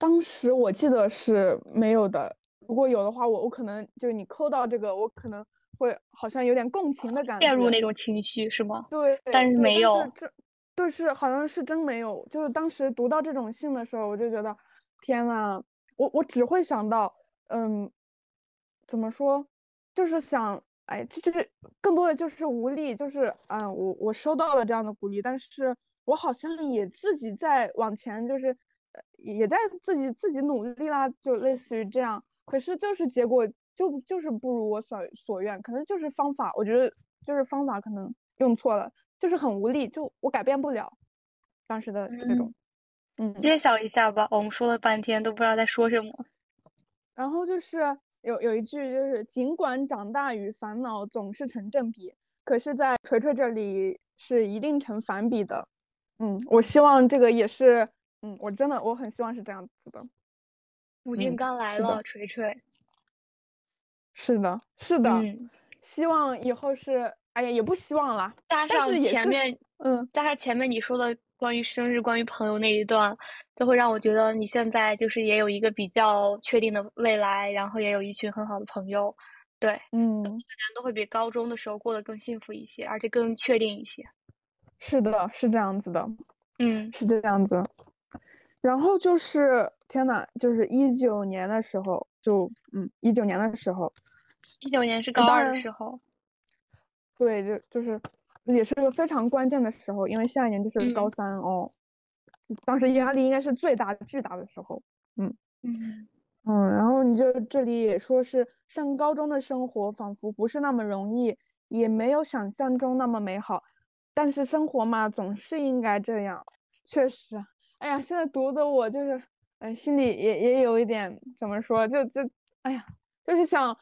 当时我记得是没有的，如果有的话，我我可能就是你扣到这个，我可能。会好像有点共情的感觉，陷入那种情绪是吗？对，但是没有，这对是好像是真没有。就是当时读到这种信的时候，我就觉得天呐，我我只会想到，嗯，怎么说，就是想，哎，就是更多的就是无力，就是嗯，我我收到了这样的鼓励，但是我好像也自己在往前，就是也在自己自己努力啦，就类似于这样，可是就是结果。就就是不如我所所愿，可能就是方法，我觉得就是方法可能用错了，就是很无力，就我改变不了当时的那种，嗯，揭晓一下吧，我们说了半天都不知道在说什么。然后就是有有一句就是，尽管长大与烦恼总是成正比，可是在锤锤这里是一定成反比的。嗯，我希望这个也是，嗯，我真的我很希望是这样子的。母亲刚来了，锤锤。是的，是的，希望以后是，哎呀，也不希望了。加上前面，嗯，加上前面你说的关于生日、关于朋友那一段，就会让我觉得你现在就是也有一个比较确定的未来，然后也有一群很好的朋友，对，嗯，大家都会比高中的时候过得更幸福一些，而且更确定一些。是的，是这样子的，嗯，是这样子。然后就是天呐，就是一九年的时候。就嗯，一九年的时候，一九年是高二的时候，对，就就是也是个非常关键的时候，因为下一年就是高三哦，当时压力应该是最大巨大的时候。嗯嗯嗯，然后你就这里也说是上高中的生活仿佛不是那么容易，也没有想象中那么美好，但是生活嘛，总是应该这样。确实，哎呀，现在读的我就是，哎，心里也也有一点怎么说，就就，哎呀，就是想。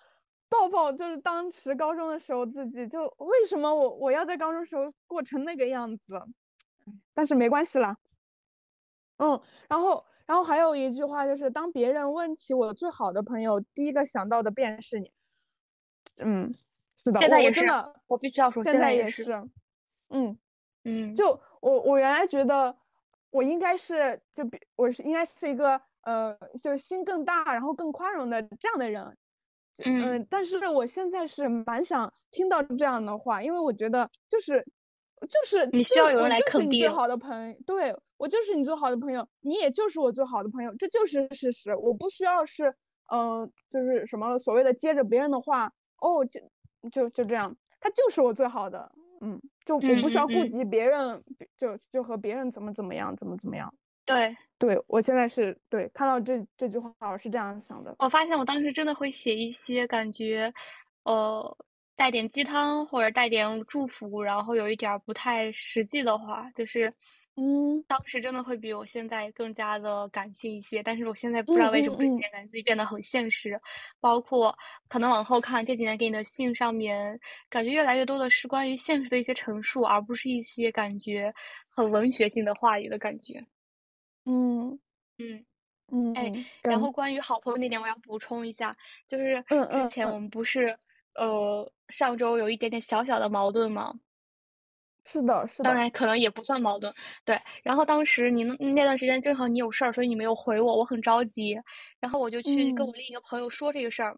抱抱，就是当时高中的时候自己就为什么我我要在高中时候过成那个样子，但是没关系啦，嗯，然后然后还有一句话就是当别人问起我最好的朋友，第一个想到的便是你，嗯，是的，现在也是，我必须要说，现在也是，嗯。嗯，就我我原来觉得我应该是就比我是应该是一个呃就心更大然后更宽容的这样的人。嗯，但是我现在是蛮想听到这样的话，因为我觉得就是就是你需要有人来肯定。最好的朋友，对我就是你最好的朋友，你也就是我最好的朋友，这就是事实。我不需要是嗯，就是什么所谓的接着别人的话哦，就就就这样，他就是我最好的，嗯，就我不需要顾及别人，就就和别人怎么怎么样，怎么怎么样。对，对我现在是对看到这这句话，我是这样想的。我发现我当时真的会写一些感觉，呃，带点鸡汤或者带点祝福，然后有一点不太实际的话，就是，嗯，当时真的会比我现在更加的感性一些。但是我现在不知道为什么这几年感觉自己变得很现实，包括可能往后看这几年给你的信上面，感觉越来越多的是关于现实的一些陈述，而不是一些感觉很文学性的话语的感觉。嗯嗯嗯，哎，然后关于好朋友那点，我要补充一下，就是之前我们不是呃上周有一点点小小的矛盾吗？是的，是的。当然可能也不算矛盾，对。然后当时你那段时间正好你有事儿，所以你没有回我，我很着急，然后我就去跟我另一个朋友说这个事儿。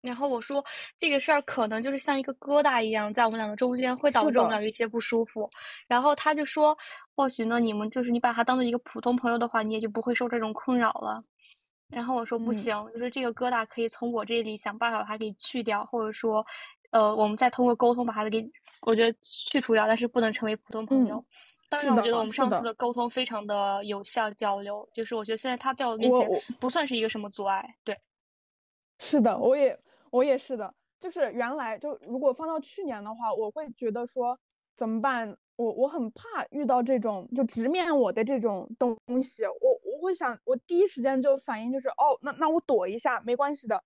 然后我说这个事儿可能就是像一个疙瘩一样，在我们两个中间会导致我们俩有一些不舒服。然后他就说，或许呢，你们就是你把他当做一个普通朋友的话，你也就不会受这种困扰了。然后我说不行，就是这个疙瘩可以从我这里想办法把它给去掉，或者说，呃，我们再通过沟通把它给，我觉得去除掉，但是不能成为普通朋友。当然，我觉得我们上次的沟通非常的有效交流，就是我觉得现在他在我面前不算是一个什么阻碍。对，是的，我也。我也是的，就是原来就如果放到去年的话，我会觉得说怎么办？我我很怕遇到这种就直面我的这种东西，我我会想，我第一时间就反应就是哦，那那我躲一下没关系的，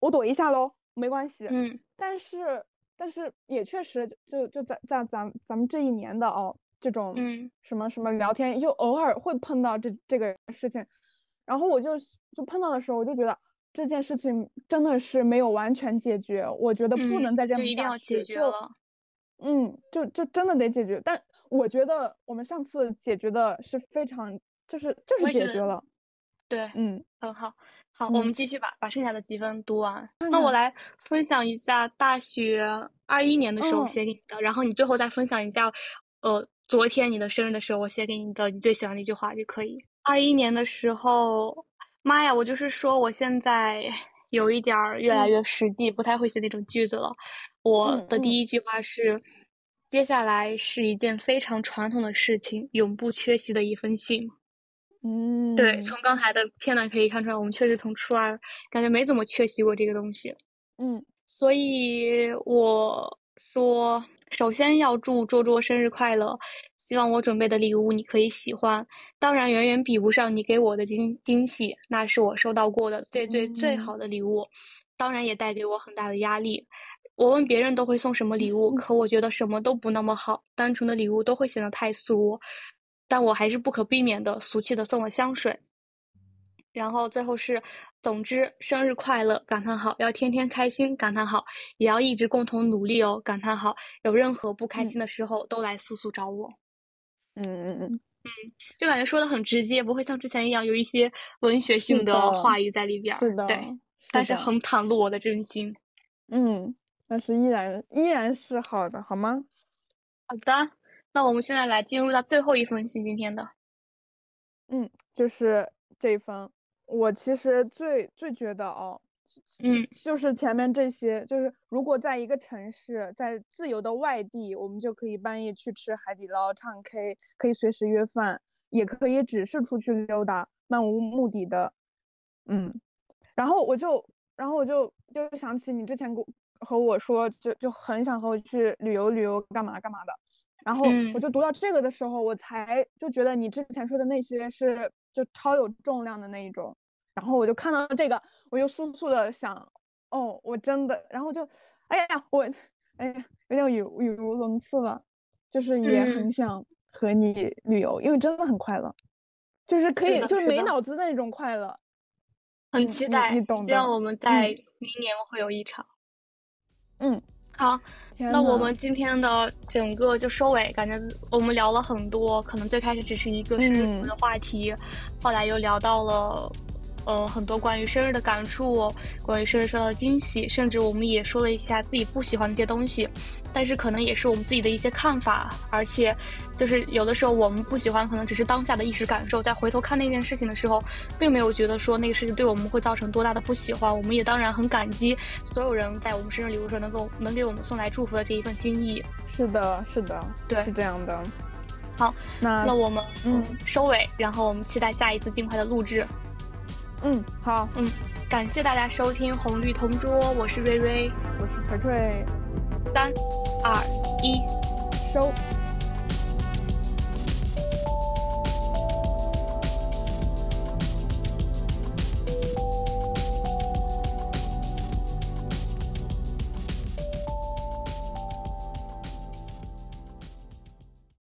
我躲一下喽，没关系。嗯。但是但是也确实就就在在咱咱们这一年的哦这种什么什么聊天，就偶尔会碰到这这个事情，然后我就就碰到的时候，我就觉得。这件事情真的是没有完全解决，我觉得不能再这样下去。就一定要解决了。嗯，就就真的得解决。但我觉得我们上次解决的是非常，就是就是解决了。对，嗯，很好。好，我们继续把把剩下的积分读完。那我来分享一下大学二一年的时候写给你的，然后你最后再分享一下，呃，昨天你的生日的时候我写给你的你最喜欢的一句话就可以。二一年的时候。妈呀，我就是说，我现在有一点儿越来越实际，不太会写那种句子了。我的第一句话是：接下来是一件非常传统的事情，永不缺席的一封信。嗯，对，从刚才的片段可以看出来，我们确实从初二感觉没怎么缺席过这个东西。嗯，所以我说，首先要祝卓卓生日快乐。希望我准备的礼物你可以喜欢，当然远远比不上你给我的惊惊喜，那是我收到过的最最最好的礼物，当然也带给我很大的压力。我问别人都会送什么礼物，可我觉得什么都不那么好，单纯的礼物都会显得太俗，但我还是不可避免的俗气的送了香水。然后最后是，总之生日快乐！感叹号，要天天开心！感叹号，也要一直共同努力哦！感叹号，有任何不开心的时候都来速速找我。嗯嗯嗯嗯，就感觉说的很直接，不会像之前一样有一些文学性的话语在里边。是的，对，但是很袒露我的真心。嗯，但是依然依然是好的，好吗？好的，那我们现在来进入到最后一封信，今天的。嗯，就是这一封，我其实最最觉得哦，嗯，就是前面这些，就是如果在一个城市，在自由的外地，我们就可以半夜去吃海底捞、唱 K，可以随时约饭，也可以只是出去溜达，漫无目的的，嗯。然后我就，然后我就就想起你之前跟和我说，就就很想和我去旅游旅游，干嘛干嘛的。然后我就读到这个的时候，我才就觉得你之前说的那些是就超有重量的那一种。然后我就看到这个，我就速速的想，哦，我真的，然后就，哎呀，我，哎呀，有点语语无伦次了，就是也很想和你旅游，因为真的很快乐，就是可以，就是没脑子的那种快乐。很期待，希望我们在明年会有一场。嗯。好，那我们今天的整个就收尾，感觉我们聊了很多，可能最开始只是一个生日的话题，后来又聊到了。呃，很多关于生日的感触，关于生日收到的惊喜，甚至我们也说了一下自己不喜欢的一些东西，但是可能也是我们自己的一些看法，而且就是有的时候我们不喜欢，可能只是当下的一时感受，在回头看那件事情的时候，并没有觉得说那个事情对我们会造成多大的不喜欢。我们也当然很感激所有人在我们生日礼物时候能够能给我们送来祝福的这一份心意。是的，是的，对，是这样的。好，那那我们嗯收尾，然后我们期待下一次尽快的录制。嗯，好，嗯，感谢大家收听红绿同桌，我是瑞瑞，我是锤锤，三，二，一，收。